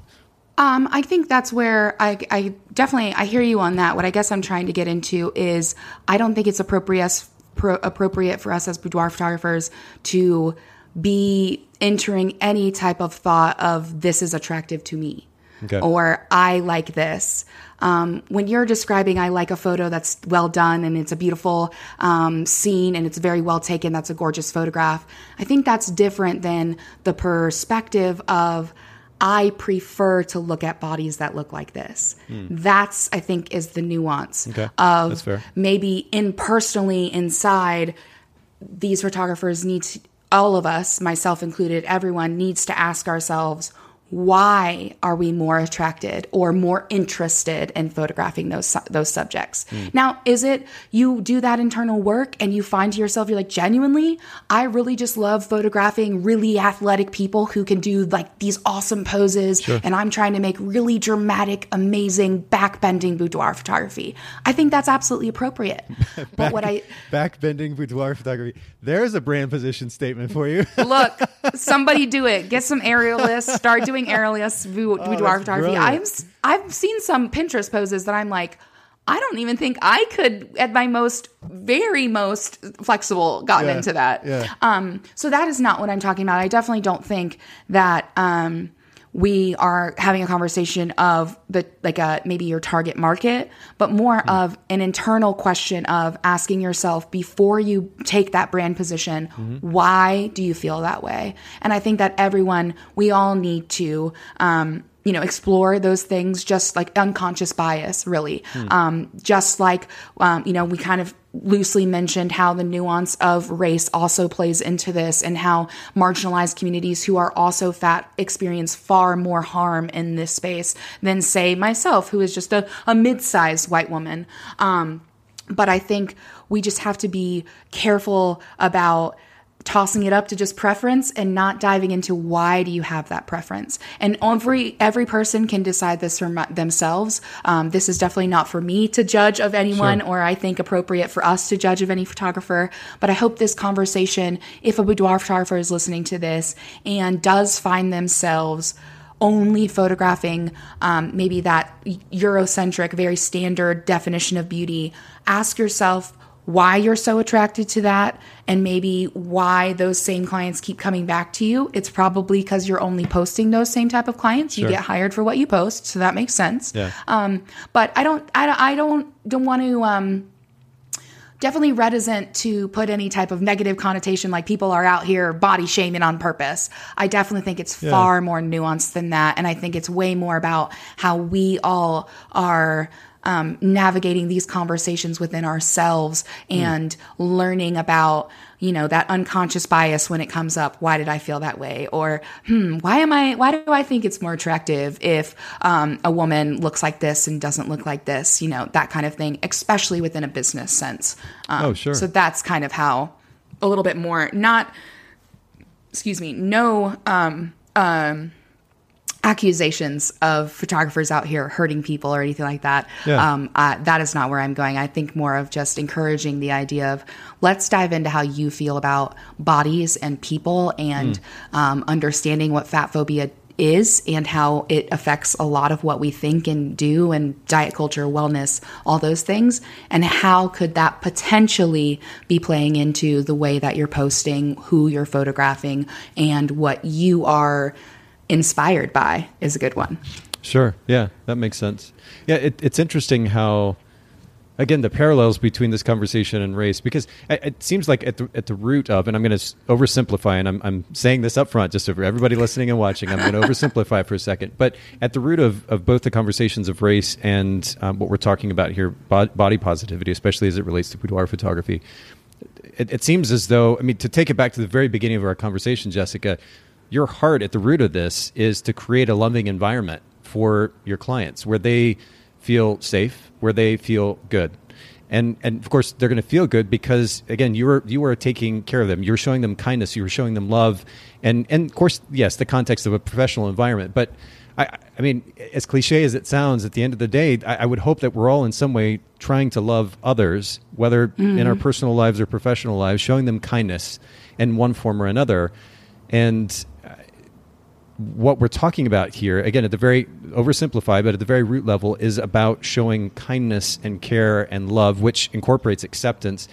Um, I think that's where I, I definitely I hear you on that. What I guess I'm trying to get into is I don't think it's appropriate pro, appropriate for us as boudoir photographers to be entering any type of thought of this is attractive to me Okay. or I like this. Um, when you're describing, I like a photo that's well done and it's a beautiful um, scene and it's very well taken, that's a gorgeous photograph. I think that's different than the perspective of, I prefer to look at bodies that look like this. Hmm. That's, I think, is the nuance. Okay. of maybe in personally inside these photographers need to, all of us, myself included, everyone needs to ask ourselves, why are we more attracted or more interested in photographing those those subjects? Hmm. Now, is it you do that internal work and you find to yourself you're like genuinely, I really just love photographing really athletic people who can do like these awesome poses and I'm trying to make really dramatic, amazing backbending boudoir photography. I think that's absolutely appropriate. (laughs) but what I backbending boudoir photography. There's a brand position statement for you. Look, (laughs) somebody do it. Get some aerialists. Start doing aerialist bou- boudoir Oh, that's photography. brilliant. I'm s- I've seen some Pinterest poses that I'm like, I don't even think I could, at my most, very most flexible, gotten Yeah, into that. yeah. Um, so that is not what I'm talking about. I definitely don't think that um, we are having a conversation of the like a maybe your target market, but more Hmm. of an internal question of asking yourself before you take that brand position, Mm-hmm. why do you feel that way? And I think that everyone, we all need to. Um, you know, explore those things, just like unconscious bias, really. Hmm. Um, just like, um, you know, we kind of loosely mentioned how the nuance of race also plays into this and how marginalized communities who are also fat experience far more harm in this space than, say, myself, who is just a, a mid sized white woman. Um, but I think we just have to be careful about tossing it up to just preference and not diving into why do you have that preference. And every every person can decide this for my- themselves. Um, this is definitely not for me to judge of anyone or i think appropriate for us to judge of any photographer but i hope this conversation if a boudoir photographer is listening to this and does find themselves only photographing um, maybe that Eurocentric, very standard definition of beauty, ask yourself why you're so attracted to that and maybe why those same clients keep coming back to you. It's probably because you're only posting those same type of clients. You Sure. get hired for what you post, so that makes sense. Yeah. Um, but I don't, I, don't- I don't, don't want to. Um, definitely reticent to put any type of negative connotation like people are out here body shaming on purpose. I definitely think it's far more nuanced than that. And I think it's way more about how we all are um, navigating these conversations within ourselves and learning about you know that unconscious bias when it comes up. Why did i feel that way? Or hmm why am i why do i think it's more attractive if um, a woman looks like this and doesn't look like this? You know that kind of thing especially within a business sense. Um, Oh, sure. so that's kind of how a little bit more not excuse me no um um accusations of photographers out here hurting people or anything like that. Yeah. Um, uh, that is not where I'm going. I think more of just encouraging the idea of let's dive into how you feel about bodies and people and um, understanding what fat phobia is and how it affects a lot of what we think and do and diet culture wellness all those things and how could that potentially be playing into the way that you're posting who you're photographing and what you are inspired by is a good one. Sure. Yeah, that makes sense. Yeah, it, it's interesting how, again, the parallels between this conversation and race, because it, it seems like at the, at the root of, and I'm going to oversimplify, and I'm, I'm saying this up front just for everybody listening and watching, I'm going to oversimplify for a second. But at the root of, of both the conversations of race and um, what we're talking about here, bo- body positivity, especially as it relates to boudoir photography, it, it seems as though, I mean, to take it back to the very beginning of our conversation, Jessica, your heart at the root of this is to create a loving environment for your clients where they feel safe, where they feel good. and and of course they're going to feel good because again you were you were taking care of them you're showing them kindness you were showing them love and and of course yes the context of a professional environment but I, I mean, as cliche as it sounds, at the end of the day, I, I would hope that we're all in some way trying to love others, whether mm. in our personal lives or professional lives, showing them kindness in one form or another. And what we're talking about here, again, at the very oversimplified, but at the very root level, is about showing kindness and care and love, which incorporates acceptance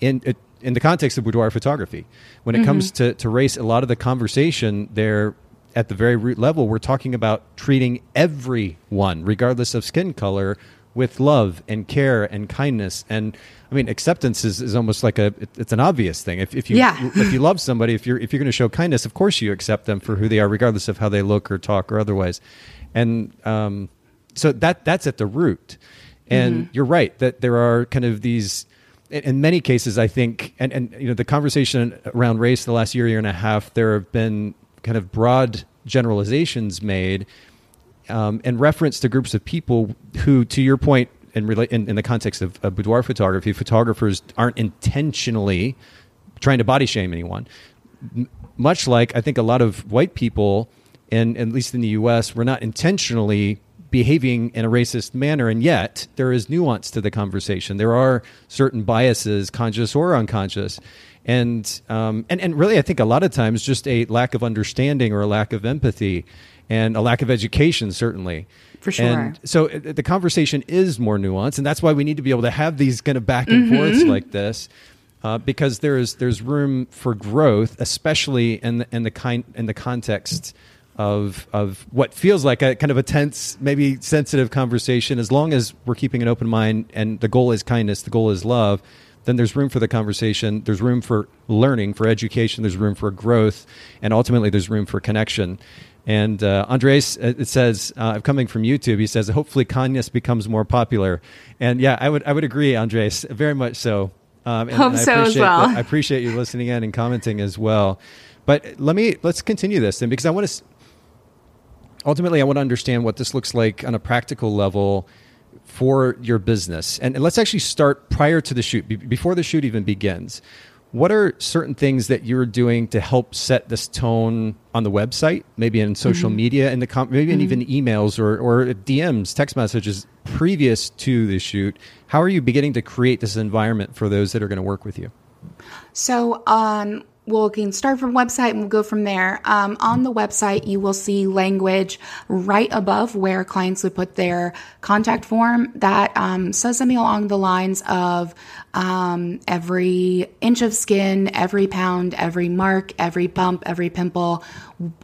in in the context of boudoir photography. When it mm-hmm. comes to, to race, a lot of the conversation there at the very root level, we're talking about treating everyone, regardless of skin color, with love and care and kindness and I mean acceptance is, is almost like a it, it's an obvious thing. If, if you yeah. (laughs) if you love somebody, if you're if you're going to show kindness, of course you accept them for who they are, regardless of how they look or talk or otherwise. And um, so that that's at the root. And mm-hmm. you're right that there are kind of these in many cases, I think, and, and you know, the conversation around race the last year, year and a half, there have been kind of broad generalizations made um, in reference to groups of people who, to your point, in, in, in the context of, of boudoir photography, photographers aren't intentionally trying to body shame anyone. M- much like I think a lot of white people, and at least in the U.S., were not intentionally behaving in a racist manner, and yet there is nuance to the conversation. There are certain biases, conscious or unconscious, and um, and and really, I think a lot of times just a lack of understanding or a lack of empathy and a lack of education, certainly. For sure. And so uh, the conversation is more nuanced, and that's why we need to be able to have these kind of back and mm-hmm. forths like this. Uh, because there's there's room for growth, especially in the, in the kind in the context of of what feels like a kind of a tense, maybe sensitive conversation. As long as we're keeping an open mind and the goal is kindness, the goal is love, then there's room for the conversation. There's room for learning, for education. There's room for growth, and ultimately there's room for connection. And uh, Andres, uh, it says, uh, coming from YouTube, he says, hopefully kindness becomes more popular. And yeah, I would, I would agree, Andres, very much so. Um, and, Hope and I so as well. I appreciate you listening in and commenting as well. But let me let's continue this then, because I want to. Ultimately, I want to understand what this looks like on a practical level for your business, and, and let's actually start prior to the shoot, before the shoot even begins. What are certain things that you're doing to help set this tone on the website, maybe in social mm-hmm. media, and the com- maybe mm-hmm. even emails or, or DMs, text messages previous to the shoot? How are you beginning to create this environment for those that are going to work with you? So, um, we can start from website and we'll go from there. Um, on the website, you will see language right above where clients would put their contact form that um, says something along the lines of um, every inch of skin, every pound, every mark, every bump, every pimple,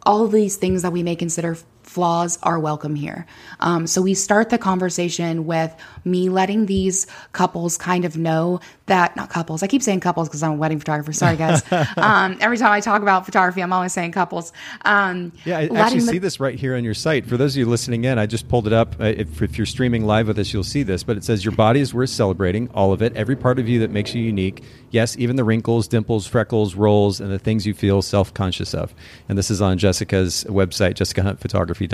all these things that we may consider flaws are welcome here. Um, so we start the conversation with me letting these couples kind of know that, not couples, I keep saying couples because I'm a wedding photographer. Sorry, guys. (laughs) um, every time I talk about photography, I'm always saying couples. Um, yeah, I actually the- see this right here on your site. For those of you listening in, I just pulled it up. If, if you're streaming live with us, you'll see this, but it says, Your body is worth celebrating, all of it, every part of you that makes you unique. Yes, even the wrinkles, dimples, freckles, rolls, and the things you feel self conscious of. And this is on Jessica's website, jessicahuntphotography.com.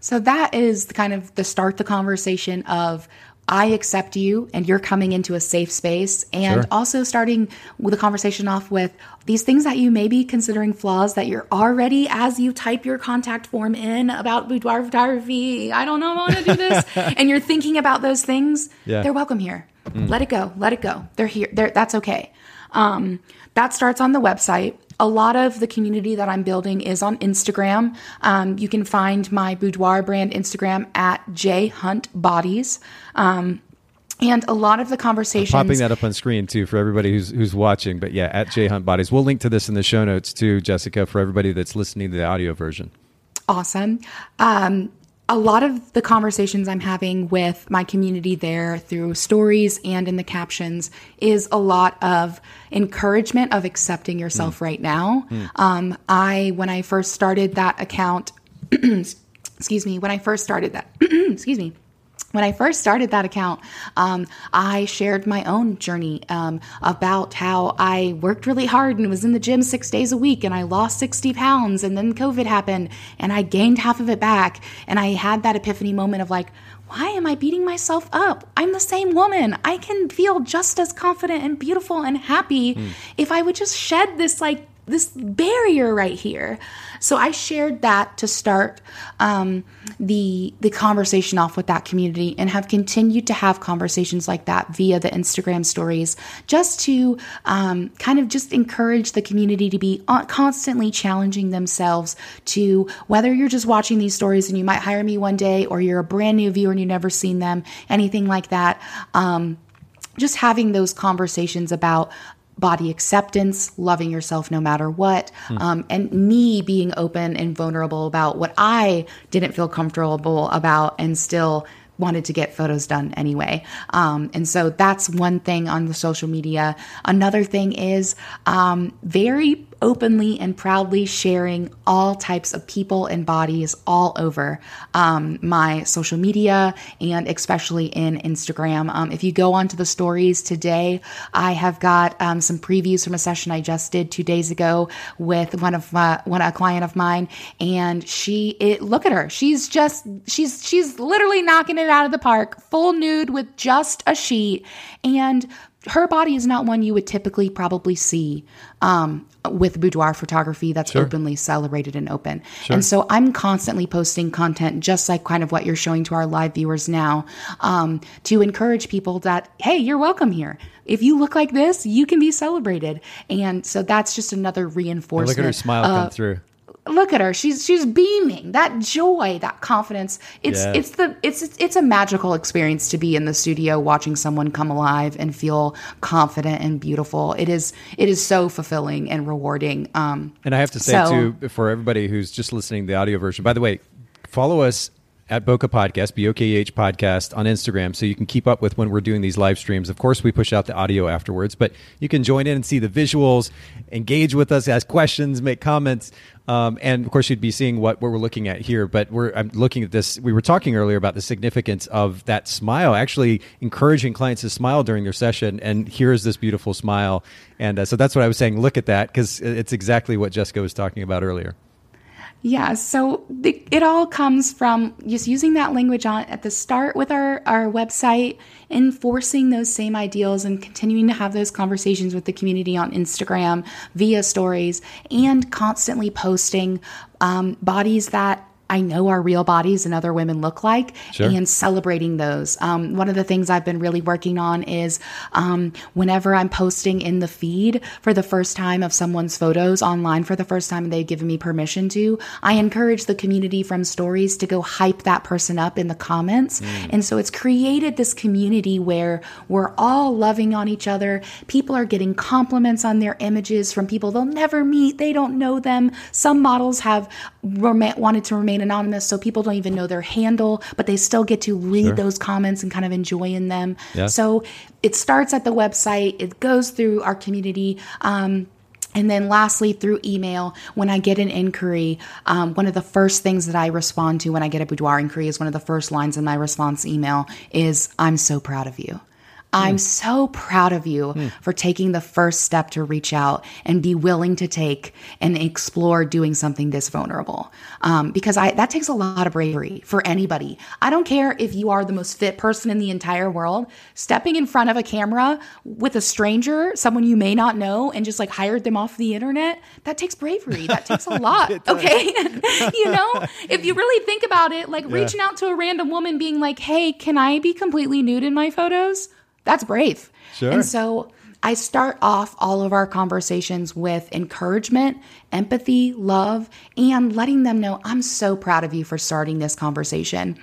So that is the kind of the start the conversation of I accept you and you're coming into a safe space and sure. also starting with a conversation off with these things that you may be considering flaws that you're already as you type your contact form in about boudoir photography. I don't know I want to do this. and you're thinking about those things. Yeah. They're welcome here. Mm. Let it go. Let it go. They're here. They're, that's okay. Um, that starts on the website a lot of the community that I'm building is on Instagram. Um, you can find my boudoir brand Instagram at J jhuntbodies. Um, and a lot of the conversations I'm popping that up on screen too for everybody who's who's watching. But yeah, at J Hunt Bodies. We'll link to this in the show notes too, Jessica, for everybody that's listening to the audio version. Awesome. Um, a lot of the conversations I'm having with my community there through stories and in the captions is a lot of encouragement of accepting yourself mm. right now. Mm. Um, I, when I first started that account, (clears throat) excuse me, when I first started that, (clears throat) excuse me, when I first started that account, um, I shared my own journey um, about how I worked really hard and was in the gym six days a week and I lost 60 pounds and then COVID happened and I gained half of it back. And I had that epiphany moment of like, why am I beating myself up? I'm the same woman. I can feel just as confident and beautiful and happy mm. if I would just shed this like this barrier right here. So I shared that to start um, the the conversation off with that community, and have continued to have conversations like that via the Instagram stories, just to um, kind of just encourage the community to be constantly challenging themselves to whether you're just watching these stories and you might hire me one day, or you're a brand new viewer and you've never seen them, anything like that. Um, just having those conversations about body acceptance, loving yourself no matter what, hmm. um, and me being open and vulnerable about what I didn't feel comfortable about and still wanted to get photos done anyway. Um, and so that's one thing on the social media. Another thing is um, very openly and proudly sharing all types of people and bodies all over um, my social media and especially in Instagram. Um, if you go onto the stories today, I have got um, some previews from a session I just did two days ago with one of my, one a client of mine, and she it look at her, she's just she's she's literally knocking it out of the park, full nude with just a sheet and her body is not one you would typically probably see um, with boudoir photography that's sure. openly celebrated and open. Sure. And so I'm constantly posting content, just like kind of what you're showing to our live viewers now, um, to encourage people that, hey, you're welcome here. If you look like this, you can be celebrated. And so that's just another reinforcement. look at her smile uh, come through look at her. She's she's beaming. That joy that confidence it's it's the it's it's a magical experience to be in the studio watching someone come alive and feel confident and beautiful. It is it is so fulfilling and rewarding um and i have to say so, too for everybody who's just listening to the audio version by the way follow us at Boca Podcast, B O K H Podcast on Instagram, so you can keep up with when we're doing these live streams. Of course, we push out the audio afterwards, but you can join in and see the visuals, engage with us, ask questions, make comments, um, and of course, you'd be seeing what, what we're looking at here. But we're I'm looking at this. We were talking earlier about the significance of that smile, actually encouraging clients to smile during their session, and here's this beautiful smile. And uh, so that's what I was saying. Look at that because it's exactly what Jessica was talking about earlier. Yeah, so the, it all comes from just using that language on at the start with our, our website, enforcing those same ideals and continuing to have those conversations with the community on Instagram via stories and constantly posting um, bodies that I know our real bodies and other women look like sure. and celebrating those. Um, one of the things I've been really working on is um, whenever I'm posting in the feed for the first time of someone's photos online for the first time and they've given me permission to, I encourage the community from stories to go hype that person up in the comments. Mm. And so it's created this community where we're all loving on each other. People are getting compliments on their images from people they'll never meet, they don't know them. Some models have rem- wanted to remain remain anonymous so people don't even know their handle, but they still get to read sure. those comments and kind of enjoy in them. So it starts at the website, it goes through our community. Um, and then lastly, through email, when I get an inquiry, um, one of the first things that I respond to when I get a boudoir inquiry is one of the first lines in my response email is, I'm so proud of you. I'm hmm. so proud of you mm. for taking the first step to reach out and be willing to take and explore doing something this vulnerable. Um, because I, that takes a lot of bravery for anybody. I don't care if you are the most fit person in the entire world, stepping in front of a camera with a stranger, someone you may not know, and just like hired them off the internet, that takes bravery. That (laughs) takes a lot. okay. (laughs) you know, if you really think about it, like yeah. reaching out to a random woman being like, hey, can I be completely nude in my photos? That's brave. Sure. And so I start off all of our conversations with encouragement, empathy, love, and letting them know I'm so proud of you for starting this conversation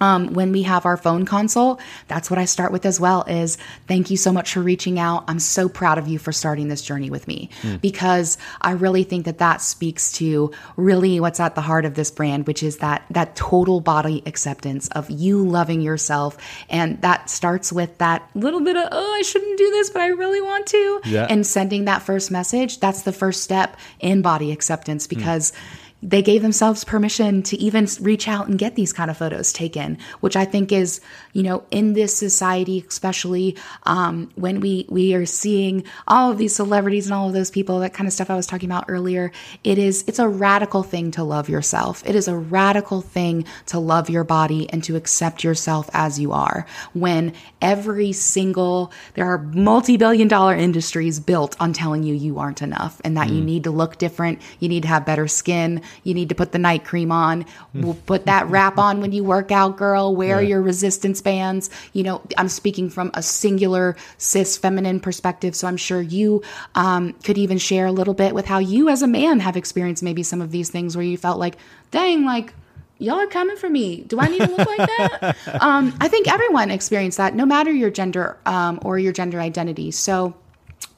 um, when we have our phone consult that's what i start with as well is thank you so much for reaching out i'm so proud of you for starting this journey with me mm. because i really think that that speaks to really what's at the heart of this brand which is that that total body acceptance of you loving yourself and that starts with that little bit of oh i shouldn't do this but i really want to yeah. and sending that first message that's the first step in body acceptance hmm. because mm they gave themselves permission to even reach out and get these kind of photos taken, which I think is, you know, in this society, especially um, when we we are seeing all of these celebrities and all of those people, that kind of stuff I was talking about earlier. It is it's a radical thing to love yourself. It is a radical thing to love your body and to accept yourself as you are. When every single there are multi-billion dollar industries built on telling you you aren't enough and that mm. you need to look different, you need to have better skin you need to put the night cream on. We'll put that wrap on when you work out, girl. Wear yeah. your resistance bands. You know, I'm speaking from a singular cis feminine perspective. So I'm sure you um, could even share a little bit with how you as a man have experienced maybe some of these things where you felt like, dang, like, y'all are coming for me. Do I need to look like that? (laughs) um, I think everyone experienced that, no matter your gender um, or your gender identity. So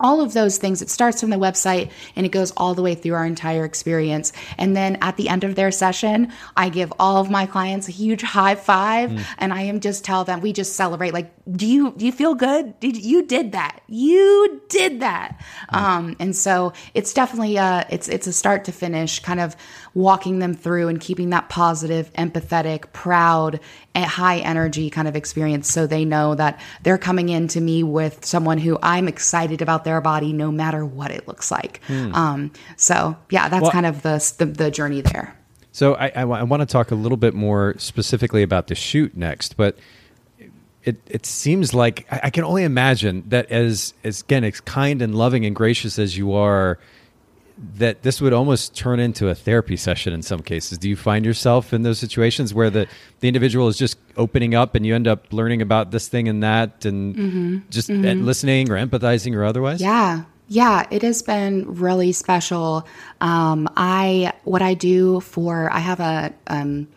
all of those things. It starts from the website and it goes all the way through our entire experience. And then at the end of their session, I give all of my clients a huge high five mm. and I am just tell them we just celebrate like do you do you feel good? Did you did that? You did that. Mm. Um, and so it's definitely uh it's it's a start to finish kind of walking them through and keeping that positive, empathetic, proud, high energy kind of experience so they know that they're coming in to me with someone who I'm excited about their body no matter what it looks like. Hmm. Um, so, yeah, that's well, kind of the, the, the, journey there. So, I, I, I want to talk a little bit more specifically about the shoot next, but it it seems like I, can only imagine that as as again as kind and loving and gracious as you are, that this would almost turn into a therapy session in some cases. Do you find yourself in those situations where the, the individual is just opening up and you end up learning about this thing and that and mm-hmm. just mm-hmm. listening or empathizing or otherwise? Yeah. Yeah, it has been really special. Um, I what I do for I have a um,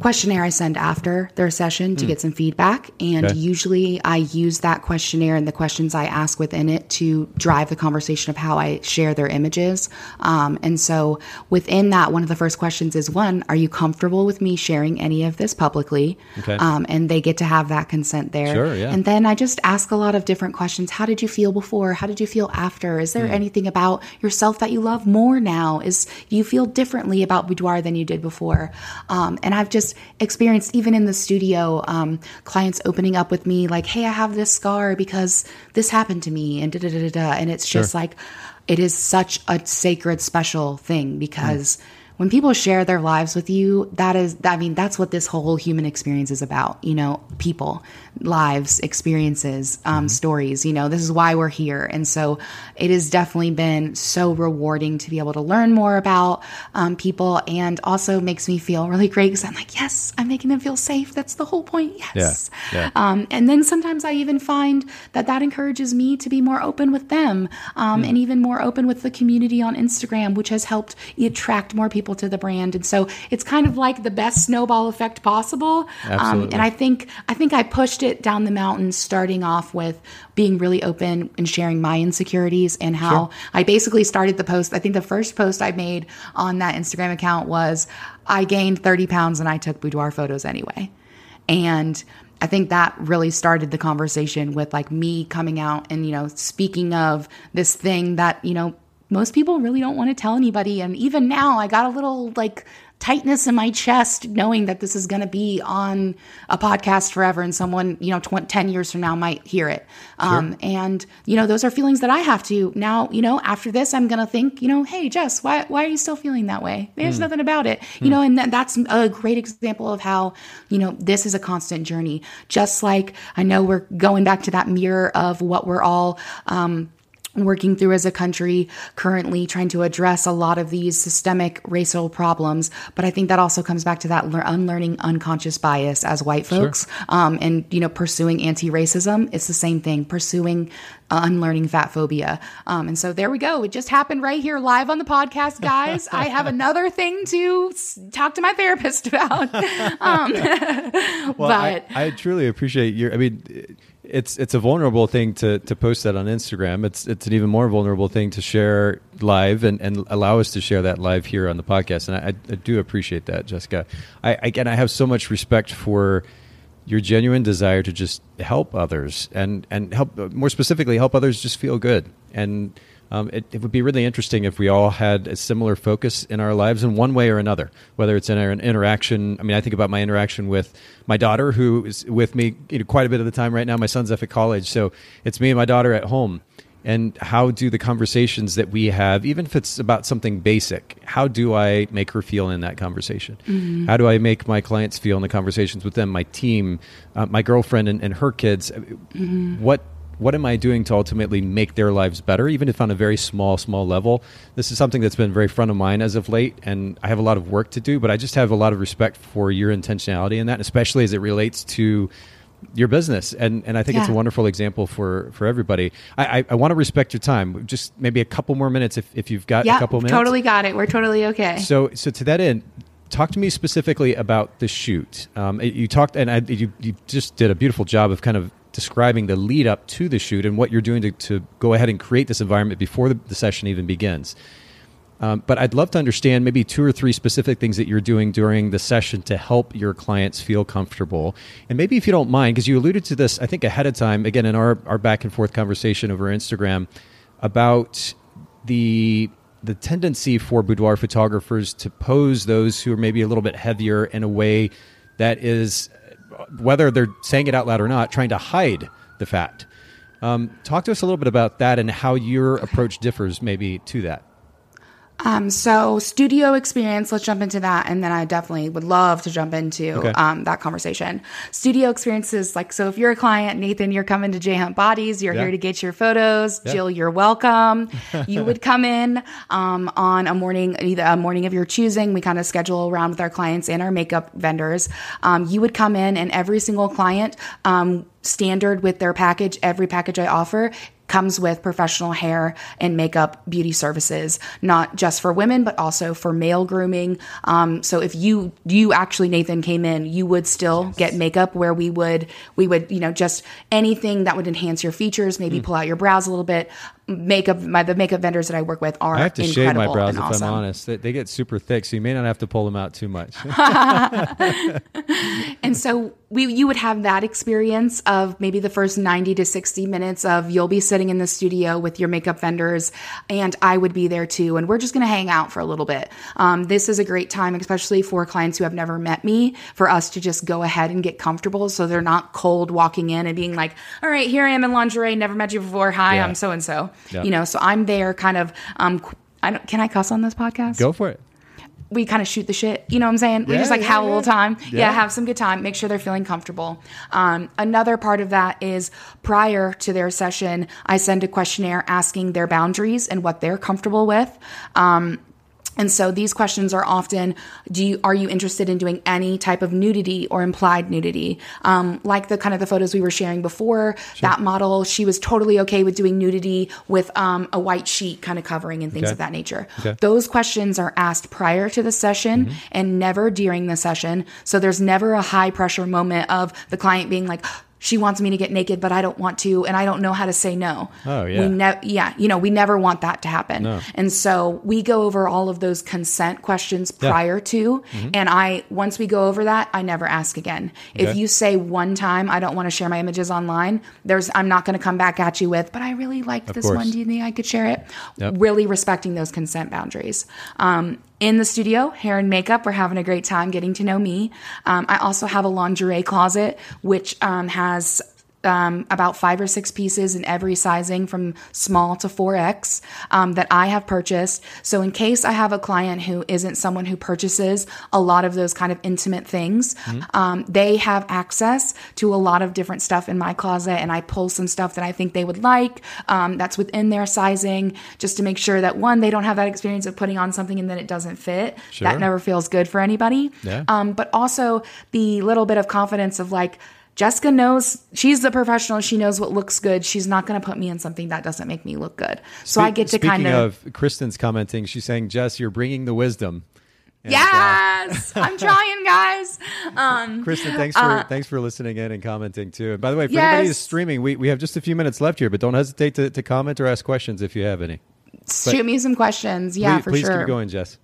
questionnaire I send after their session to mm. get some feedback. And okay. usually I use that questionnaire and the questions I ask within it to drive the conversation of how I share their images. Um, and so within that, one of the first questions is one, are you comfortable with me sharing any of this publicly? Okay. Um, and they get to have that consent there. Sure, yeah. And then I just ask a lot of different questions. How did you feel before? How did you feel after? Is there mm. anything about yourself that you love more now? Is you feel differently about boudoir than you did before? Um, and I've just just experienced even in the studio um, clients opening up with me like hey i have this scar because this happened to me and da da da da and it's sure. just like it is such a sacred special thing because mm when people share their lives with you, that is, I mean, that's what this whole human experience is about. You know, people, lives, experiences, um, mm-hmm. stories. You know, this is why we're here. And so it has definitely been so rewarding to be able to learn more about um, people and also makes me feel really great because I'm like, yes, I'm making them feel safe. That's the whole point. Yes. Yeah. yeah. Um, and then sometimes I even find that that encourages me to be more open with them mm. and even more open with the community on Instagram, which has helped attract more people people to the brand. And so it's kind of like the best snowball effect possible. Um, and I think I think I pushed it down the mountain, starting off with being really open and sharing my insecurities and how sure. I basically started the post. I think the first post I made on that Instagram account was I gained 30 pounds and I took boudoir photos anyway. And I think that really started the conversation with like me coming out and, you know, speaking of this thing that, you know, most people really don't want to tell anybody. And even now, I got a little like tightness in my chest knowing that this is going to be on a podcast forever and someone, you know, 20, 10 years from now might hear it. Um, sure. And, you know, those are feelings that I have to now, you know, after this, I'm going to think, you know, hey, Jess, why, why are you still feeling that way? There's mm. nothing about it, mm. you know, and that's a great example of how, you know, this is a constant journey. Just like I know we're going back to that mirror of what we're all, um, working through as a country currently trying to address a lot of these systemic racial problems. But i think that also comes back to that unlearning unconscious bias as white folks sure. um, and you know pursuing anti-racism. It's the same thing pursuing uh, unlearning fat phobia. Um, and so there we go. It just happened right here live on the podcast guys. I have another thing to talk to my therapist (laughs) about. (laughs) Um, (laughs) well, but I, I truly appreciate your i mean it's it's a vulnerable thing to to post that on Instagram. It's it's an even more vulnerable thing to share live and, and allow us to share that live here on the podcast. And I, I do appreciate that, Jessica. I again I have so much respect for your genuine desire to just help others and and help uh, more specifically help others just feel good. And Um, it, it, would be really interesting if we all had a similar focus in our lives in one way or another, whether it's in our interaction. I mean, I think about my interaction with my daughter, who is with me you know, quite a bit of the time right now. My son's up at college, so it's me and my daughter at home. And how do the conversations that we have, even if it's about something basic, how do I make her feel in that conversation? Mm-hmm. How do I make my clients feel in the conversations with them, my team, uh, my girlfriend, and, and her kids? Mm-hmm. What what am I doing to ultimately make their lives better, even if on a very small, small level? This is something that's been very front of mind as of late, and I have a lot of work to do, but I just have a lot of respect for your intentionality in that, especially as it relates to your business and and I think yeah. it's a wonderful example for for everybody. I, I, I want to respect your time. Just maybe a couple more minutes if, if you've got yep, a couple minutes. Totally got it. We're totally okay. So so to that end, talk to me specifically about the shoot. Um, you talked and I, you you just did a beautiful job of kind of describing the lead up to the shoot and what you're doing to, to go ahead and create this environment before the, the session even begins. Um, but I'd love to understand maybe two or three specific things that you're doing during the session to help your clients feel comfortable. And maybe if you don't mind, because you alluded to this, I think ahead of time, again, in our, our back and forth conversation over Instagram about the the tendency for boudoir photographers to pose those who are maybe a little bit heavier in a way that is whether they're saying it out loud or not, trying to hide the fact. Um, talk to us a little bit about that and how your approach differs, maybe to that. Um, so studio experience, let's jump into that. And then I definitely would love to jump into okay. um, that conversation. Studio experiences, like, so if you're a client, Nathan, you're coming to J Hunt Bodies, you're yeah. here to get your photos. Yeah. Jill, you're welcome. (laughs) you would come in um, on a morning, either a morning of your choosing. We kind of schedule around with our clients and our makeup vendors. Um, you would come in and every single client, um, standard with their package, every package I offer comes with professional hair and makeup beauty services, not just for women, but also for male grooming. Um, so if you, you actually, Nathan came in, you would still yes. get makeup where we would, we would, you know, just anything that would enhance your features, maybe mm. pull out your brows a little bit, makeup my the makeup vendors that I work with are I have to shave my brows if awesome. I'm honest. They, they, get super thick, so you may not have to pull them out too much. (laughs) (laughs) and so we you would have that experience of maybe the first 90 to 60 minutes of you'll be sitting in the studio with your makeup vendors and I would be there too and we're just going to hang out for a little bit. Um, this is a great time especially for clients who have never met me for us to just go ahead and get comfortable so they're not cold walking in and being like, "All right, here I am in lingerie, never met you before. Hi, yeah. I'm so and so." Yep. You know, so I'm there kind of um I don't, can I cuss on this podcast? Go for it. We kind of shoot the shit, you know what I'm saying? Yeah, we just like yeah, have yeah. a little time. Yeah. have some good time. Make sure they're feeling comfortable. Um, another part of that is prior to their session, I send a questionnaire asking their boundaries and what they're comfortable with. Um, and so these questions are often, do you, are you interested in doing any type of nudity or implied nudity? Um, like the kind of the photos we were sharing before, sure. that model, she was totally okay with doing nudity with um, a white sheet kind of covering and things okay. of that nature. Okay. Those questions are asked prior to the session mm-hmm. and never during the session. So there's never a high pressure moment of the client being like, she wants me to get naked, but I don't want to, and I don't know how to say no. Oh yeah, we ne- yeah, you know, we never want that to happen. No. And so we go over all of those consent questions prior yeah. to, mm-hmm. and I once we go over that, I never ask again. Okay. If you say one time, I don't want to share my images online, there's I'm not going to come back at you with, but I really liked of this course. one. Do you think I could share it? Yep. Really respecting those consent boundaries. Um, in the studio, hair and makeup. We're having a great time getting to know me. Um, I also have a lingerie closet, which um, has um, about five or six pieces in every sizing from small to 4X um, that I have purchased. So, in case I have a client who isn't someone who purchases a lot of those kind of intimate things, mm-hmm. um, they have access to a lot of different stuff in my closet. And I pull some stuff that I think they would like um, that's within their sizing just to make sure that one, they don't have that experience of putting on something and then it doesn't fit. Sure. That never feels good for anybody. Yeah. Um, but also the little bit of confidence of like, Jessica knows she's the professional. She knows what looks good. She's not going to put me in something that doesn't make me look good. So Spe- I get to kind of. Kristen's commenting. She's saying, Jess, you're bringing the wisdom. And, uh, yes, uh, (laughs) I'm trying, guys. Um, Kristen, thanks for uh, thanks for listening in and commenting too. And by the way, for yes. anybody who's streaming, we, we have just a few minutes left here, but don't hesitate to, to comment or ask questions if you have any. Shoot but me some questions. Yeah, please, for please sure. keep going, Jess.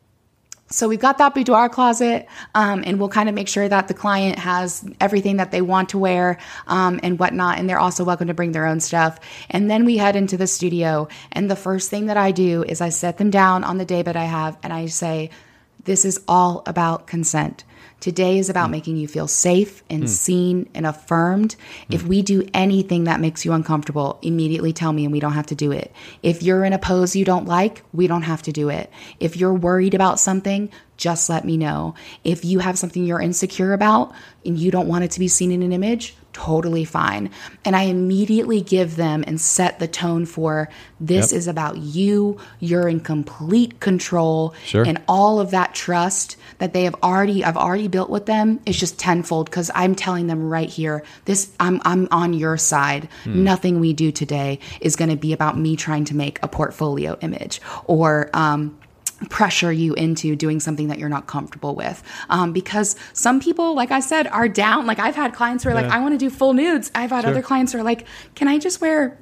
So we've got that boudoir closet, um, and we'll kind of make sure that the client has everything that they want to wear um, and whatnot. And they're also welcome to bring their own stuff. And then we head into the studio. And the first thing that I do is I set them down on the day that I have, and I say, "This is all about consent." Today is about mm. making you feel safe and mm. seen and affirmed. Mm. If we do anything that makes you uncomfortable, immediately tell me and we don't have to do it. If you're in a pose you don't like, we don't have to do it. If you're worried about something, just let me know. If you have something you're insecure about and you don't want it to be seen in an image, totally fine. And I immediately give them and set the tone for this yep. is about you. You're in complete control. Sure. And all of that trust that they have already, I've already built with them is just tenfold because I'm telling them right here, this, I'm, I'm on your side. Hmm. Nothing we do today is going to be about me trying to make a portfolio image or, um, pressure you into doing something that you're not comfortable with. Um, because some people, like I said, are down. Like I've had clients who are yeah. like, I want to do full nudes. I've had sure. other clients who are like, can I just wear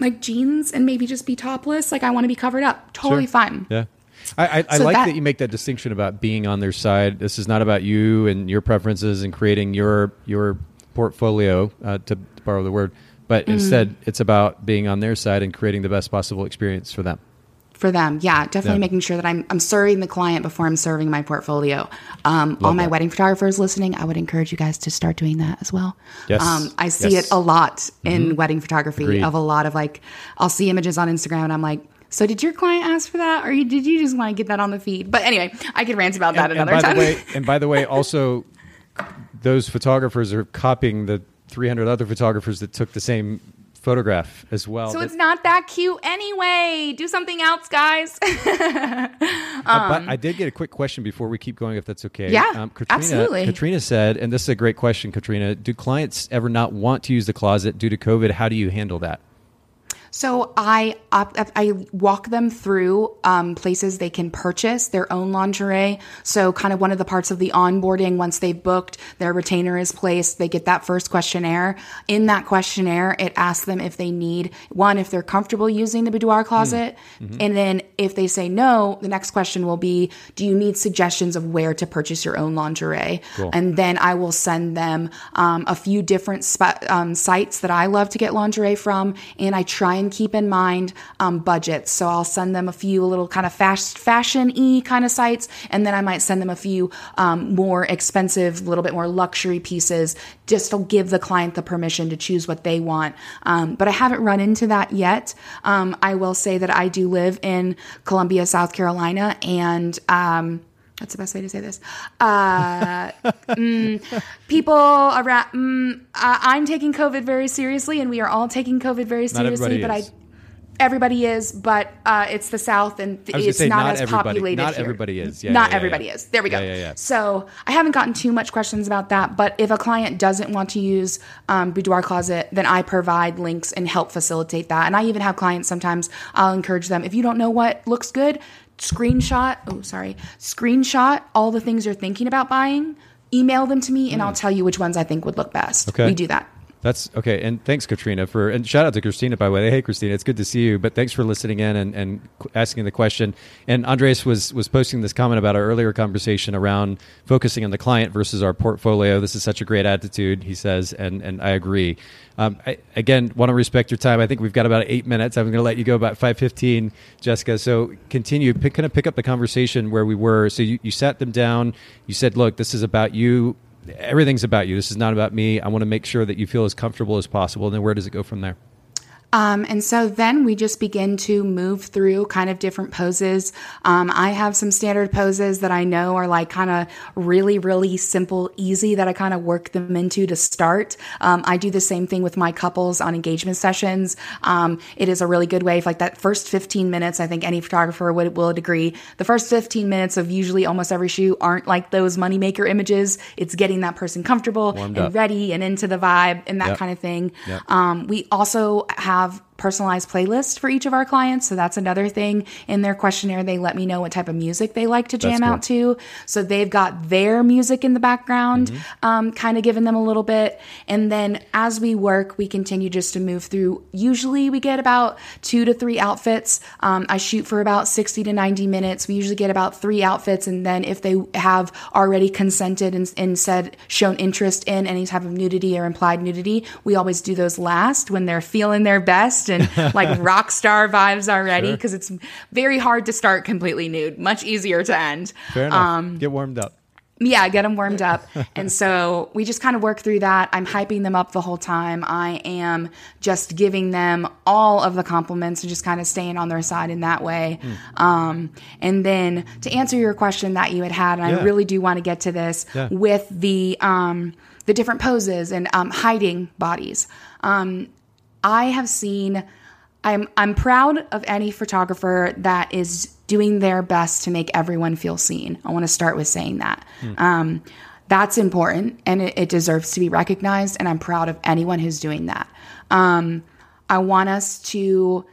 like jeans and maybe just be topless? Like I want to be covered up. Totally sure. fine. Yeah. I, I, I like that, that, you make that distinction about being on their side. This is not about you and your preferences and creating your your portfolio, uh, to, to, borrow the word, but mm-hmm. instead it's about being on their side and creating the best possible experience for them for them. Yeah, definitely yeah. making sure that I'm I'm serving the client before I'm serving my portfolio. Um, all my that. wedding photographers listening, I would encourage you guys to start doing that as well. Yes, um, I see yes. it a lot in mm-hmm. wedding photography Agreed. of a lot of like I'll see images on Instagram and I'm like. So did your client ask for that, or did you just want to get that on the feed? But anyway, I could rant about that and, another and time. Way, (laughs) and by the way, also those photographers are copying the 300 other photographers that took the same photograph as well. So it's not that cute anyway. Do something else, guys. um, (laughs) uh, but I did get a quick question before we keep going, if that's okay. Yeah, um, Katrina, absolutely. Katrina said, and this is a great question, Katrina. Do clients ever not want to use the closet due to COVID? How do you handle that? So I I walk them through um, places they can purchase their own lingerie. So kind of one of the parts of the onboarding once they've booked, their retainer is placed. They get that first questionnaire. In that questionnaire, it asks them if they need one if they're comfortable using the boudoir closet, mm-hmm. and then if they say no, the next question will be, do you need suggestions of where to purchase your own lingerie? Cool. And then I will send them um, a few different sp- um, sites that I love to get lingerie from, and I try and and keep in mind um, budgets. So I'll send them a few little kind of fast fashion y kind of sites, and then I might send them a few um, more expensive, little bit more luxury pieces just to give the client the permission to choose what they want. Um, but I haven't run into that yet. Um, I will say that I do live in Columbia, South Carolina, and um, that's the best way to say this. Uh, (laughs) mm, people around, mm, I'm taking COVID very seriously, and we are all taking COVID very seriously. But is. I, everybody is, but uh, it's the South, and it's say, not, not, as populated. Not here. everybody is. Yeah, not yeah, everybody yeah. is. There we go. Yeah, so I haven't gotten too much questions about that. But if a client doesn't want to use um, boudoir closet, then I provide links and help facilitate that. And I even have clients sometimes. I'll encourage them if you don't know what looks good screenshot, oh, sorry, screenshot all the things you're thinking about buying, email them to me, and I'll hmm. tell you which ones I think would look best. Okay. We do that. That's okay. And thanks, Katrina, for and shout out to Christina by the way. Hey, Christina, it's good to see you. But thanks for listening in and, and asking the question. And Andres was was posting this comment about our earlier conversation around focusing on the client versus our portfolio. This is such a great attitude, he says, and and I agree. Um, I, again, want to respect your time. I think we've got about eight minutes. I'm going to let you go about five fifteen, Jessica. So continue. Pick, kind of pick up the conversation where we were. So you, you sat them down. You said, "Look, this is about you everything's about you. This is not about me. I want to make sure that you feel as comfortable as possible. And then where does it go from there? Um, and so then we just begin to move through kind of different poses. Um, I have some standard poses that I know are like kind of really, really simple, easy that I kind of work them into to start. Um, I do the same thing with my couples on engagement sessions. Um, it is a really good way. If like that first 15 minutes, I think any photographer would will agree. The first 15 minutes of usually almost every shoot aren't like those moneymaker images. It's getting that person comfortable Warmed and up. ready and into the vibe and that yep. kind of thing. Yep. Um, we also have have personalized playlist for each of our clients. So that's another thing in their questionnaire. They let me know what type of music they like to jam cool. out to. So they've got their music in the background, um, kind of giving them a little bit. And then as we work, we continue just to move through. Usually we get about two to three outfits. Um, I shoot for about 60 to 90 minutes. We usually get about three outfits. And then if they have already consented and, and said, shown interest in any type of nudity or implied nudity, we always do those last when they're feeling their best and like (laughs) rock star vibes already. Sure. Because it's very hard to start completely nude, much easier to end. Fair enough. Um, Get warmed up. yeah, get them warmed up. (laughs) and so we just kind of work through that. I'm hyping them up the whole time. I am just giving them all of the compliments and just kind of staying on their side in that way. Um, and then to answer your question that you had had, and Yeah. I really do want to get to this Yeah. with the um, the different poses and um, hiding bodies. Um, I have seen. I'm I'm proud of any photographer that is doing their best to make everyone feel seen. I want to start with saying that. Um, that's important and it, it deserves to be recognized. And I'm proud of anyone who's doing that. Um, I want us to,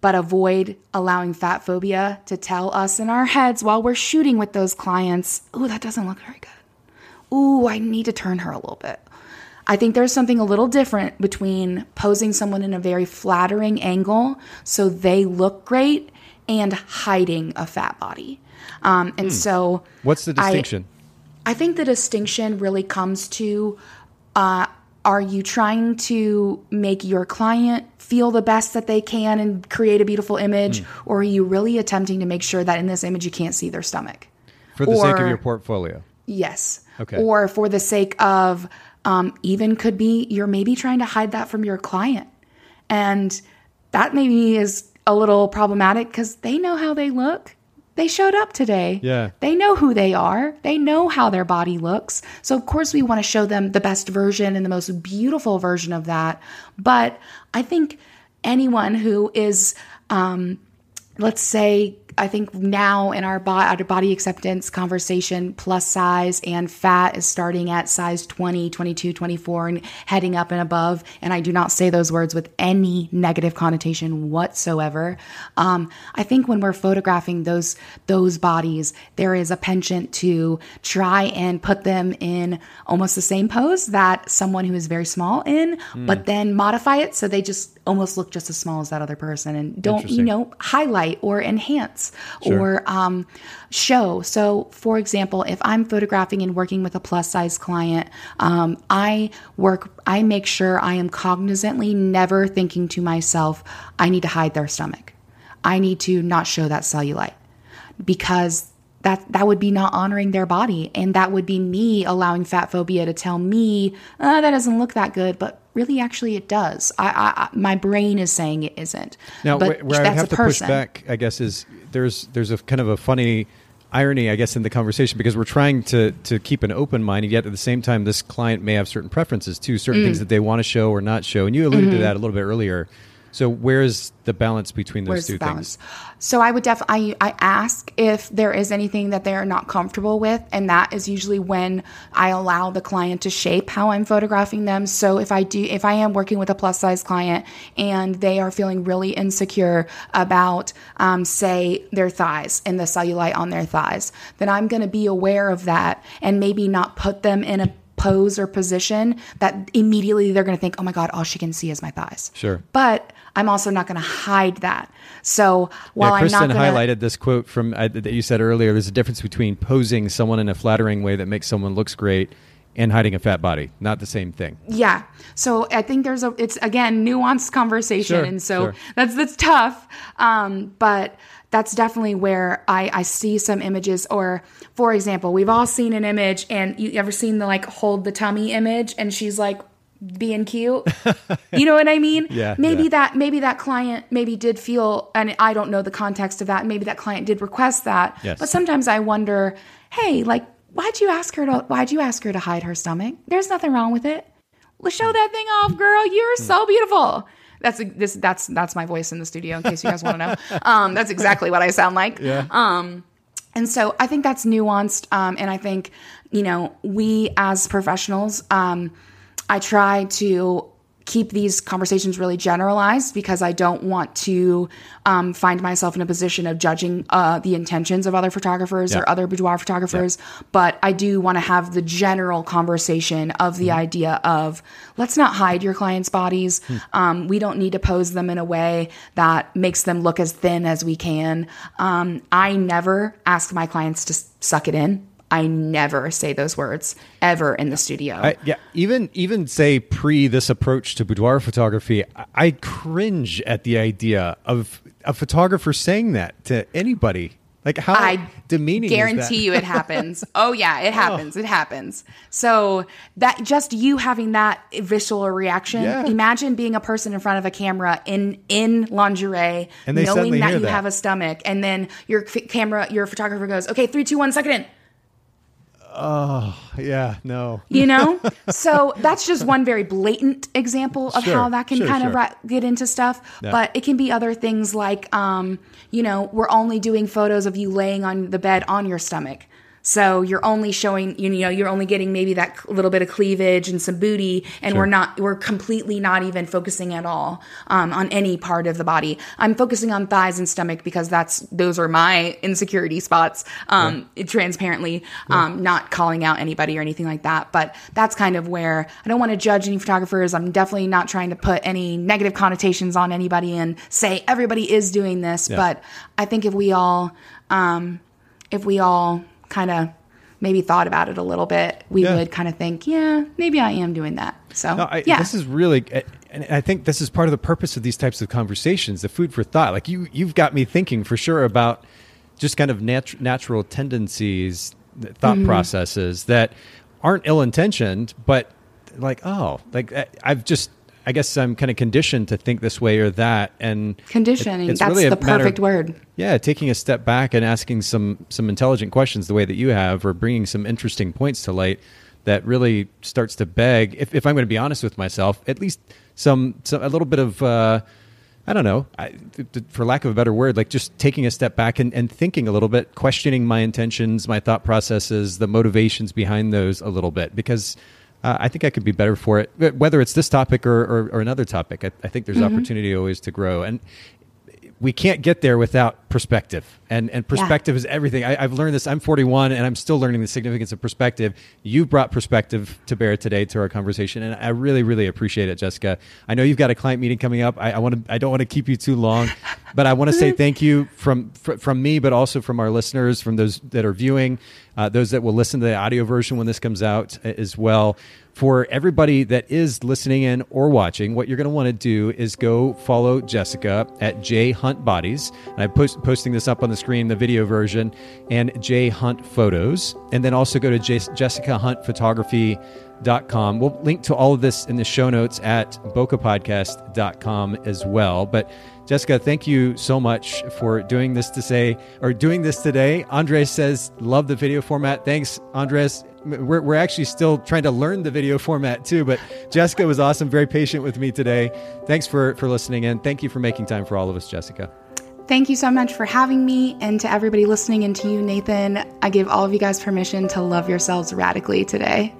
but avoid allowing fat phobia to tell us in our heads while we're shooting with those clients, oh, that doesn't look very good ooh, I need to turn her a little bit. I think there's something a little different between posing someone in a very flattering angle so they look great and hiding a fat body. Um, and so, What's the distinction? I think the distinction really comes to uh, are you trying to make your client feel the best that they can and create a beautiful image, or are you really attempting to make sure that in this image you can't see their stomach? For the sake of your portfolio. Yes. Okay. Or for the sake of, um, even could be you're maybe trying to hide that from your client. And that maybe is a little problematic because they know how they look. They showed up today. Yeah. They know who they are. They know how their body looks. So, of course, we want to show them the best version and the most beautiful version of that. But I think anyone who is, um, let's say, I think now in our, bo- our body acceptance conversation, plus size and fat is starting at size 20, 22, 24, and heading up and above. And I do not say those words with any negative connotation whatsoever. Um, I think when we're photographing those those bodies, there is a penchant to try and put them in almost the same pose that someone who is very small in, but then modify it so they just almost look just as small as that other person and don't you know highlight or enhance or um, show. So, for example, if I'm photographing and working with a plus size client, um, I work, I make sure I am cognizantly never thinking to myself, I need to hide their stomach. I need to not show that cellulite because that that would be not honoring their body and that would be me allowing fat phobia to tell me uh, that doesn't look that good but really actually it does I, I, I my brain is saying it isn't Now, but wh- where I have to person. push back, I guess, is there's there's a kind of a funny irony, I guess, in the conversation because we're trying to to keep an open mind, and yet at the same time, this client may have certain preferences too, certain Mm. things that they want to show or not show, and you alluded Mm-hmm. to that a little bit earlier. So, where's the balance between those Where's two the balance? things? So I would definitely I, I ask if there is anything that they're not comfortable with, and that is usually when I allow the client to shape how I'm photographing them. So if I do, if I am working with a plus size client and they are feeling really insecure about, um, say, their thighs and the cellulite on their thighs, then I'm going to be aware of that and maybe not put them in a pose or position that immediately they're going to think, oh my God, all she can see is my thighs. Sure. But I'm also not going to hide that. So while yeah, I'm Kristen not going to highlighted this quote from uh, that you said earlier. There's a difference between posing someone in a flattering way that makes someone looks great and hiding a fat body. Not the same thing. Yeah. So I think there's a it's again nuanced conversation Sure, and so sure. that's that's tough. Um, but that's definitely where I, I see some images or for example, we've all seen an image and you ever seen the like hold the tummy image and she's like being cute. (laughs) you know what I mean? Yeah, Maybe yeah. that maybe that client maybe did feel and I don't know the context of that. Maybe that client did request that. Yes. But sometimes I wonder, hey, like why'd you ask her to why'd you ask her to hide her stomach? There's nothing wrong with it. Let's show hmm. that thing off, girl. You're so hmm. beautiful. That's this. That's that's my voice in the studio. In case you guys want to know, um, that's exactly what I sound like. Yeah. Um, and so I think that's nuanced. Um, and I think you know we as professionals, um, I try to keep these conversations really generalized because I don't want to um, find myself in a position of judging uh, the intentions of other photographers Yeah. or other boudoir photographers. But I do want to have the general conversation of the idea of let's not hide your clients' bodies. Um, we don't need to pose them in a way that makes them look as thin as we can. Um, I never ask my clients to suck it in. I never say those words ever in the studio. I, yeah, even even say pre this approach to boudoir photography, I, I cringe at the idea of a photographer saying that to anybody. Like how I demeaning. is that? guarantee you it happens. (laughs) Oh yeah, it oh. happens. It happens. So that just you having that visceral reaction. Yeah. Imagine being a person in front of a camera in in lingerie, And knowing that you that. have a stomach, and then your camera, your photographer goes, "Okay, three, two, one, suck it in." Yeah, no. You know, (laughs) so that's just one very blatant example of Sure, how that can sure, kind of sure. ra- get into stuff. Yeah. But it can be other things like, um, you know, we're only doing photos of you laying on the bed on your stomach. So you're only showing, you know, you're only getting maybe that little bit of cleavage and some booty, and we're not, we're completely not even focusing at all um, on any part of the body. I'm focusing on thighs and stomach because that's those are my insecurity spots. Um, transparently, um, not calling out anybody or anything like that. But that's kind of where I don't want to judge any photographers. I'm definitely not trying to put any negative connotations on anybody and say everybody is doing this. But I think if we all, um, if we all kind of maybe thought about it a little bit, we Yeah. would kind of think, yeah, maybe I am doing that. So No, I, yeah, this is really, and I think this is part of the purpose of these types of conversations, the food for thought. Like you, you've got me thinking for sure about just kind of nat- natural tendencies, thought Mm-hmm. processes that aren't ill intentioned, but like, oh, like I've just, I guess I'm kind of conditioned to think this way or that, and it- conditioning. it's that's really the of- perfect word. yeah, taking a step back and asking some some intelligent questions the way that you have, or bringing some interesting points to light that really starts to beg. If, if I'm going to be honest with myself, at least some, some a little bit of. Uh, I don't know, I, for lack of a better word, like just taking a step back and, and thinking a little bit, questioning my intentions, my thought processes, the motivations behind those a little bit, because uh, I think I could be better for it. Whether it's this topic or, or, or another topic, I, I think there's opportunity always to grow. And we can't get there without perspective. And and perspective is everything. I, i've learned this i'm 41 and i'm still learning the significance of perspective. You brought perspective to bear today to our conversation and i really really appreciate it jessica. I know you've got a client meeting coming up. I, I want to i don't want to keep you too long (laughs) but i want to say thank you from fr- from me but also from our listeners from those that are viewing uh, those that will listen to the audio version when this comes out as well for everybody that is listening in or watching, what you're going to want to do is go follow Jessica at J Hunt Boudoir. And I'm post- posting this up on the screen, the video version, and J Hunt Photos. And then also go to J- jessicahuntphotography.com. We'll link to all of this in the show notes at bokapodcast.com as well. But Jessica, thank you so much for doing this to say or doing this today. Andres says, love the video format. Thanks, Andres. We're, we're actually still trying to learn the video format too, but Jessica was awesome, very patient with me today. Thanks for, for listening and thank you for making time for all of us, Jessica. Thank you so much for having me, and to everybody listening, and to you, Nathan. I give all of you guys permission to love yourselves radically today.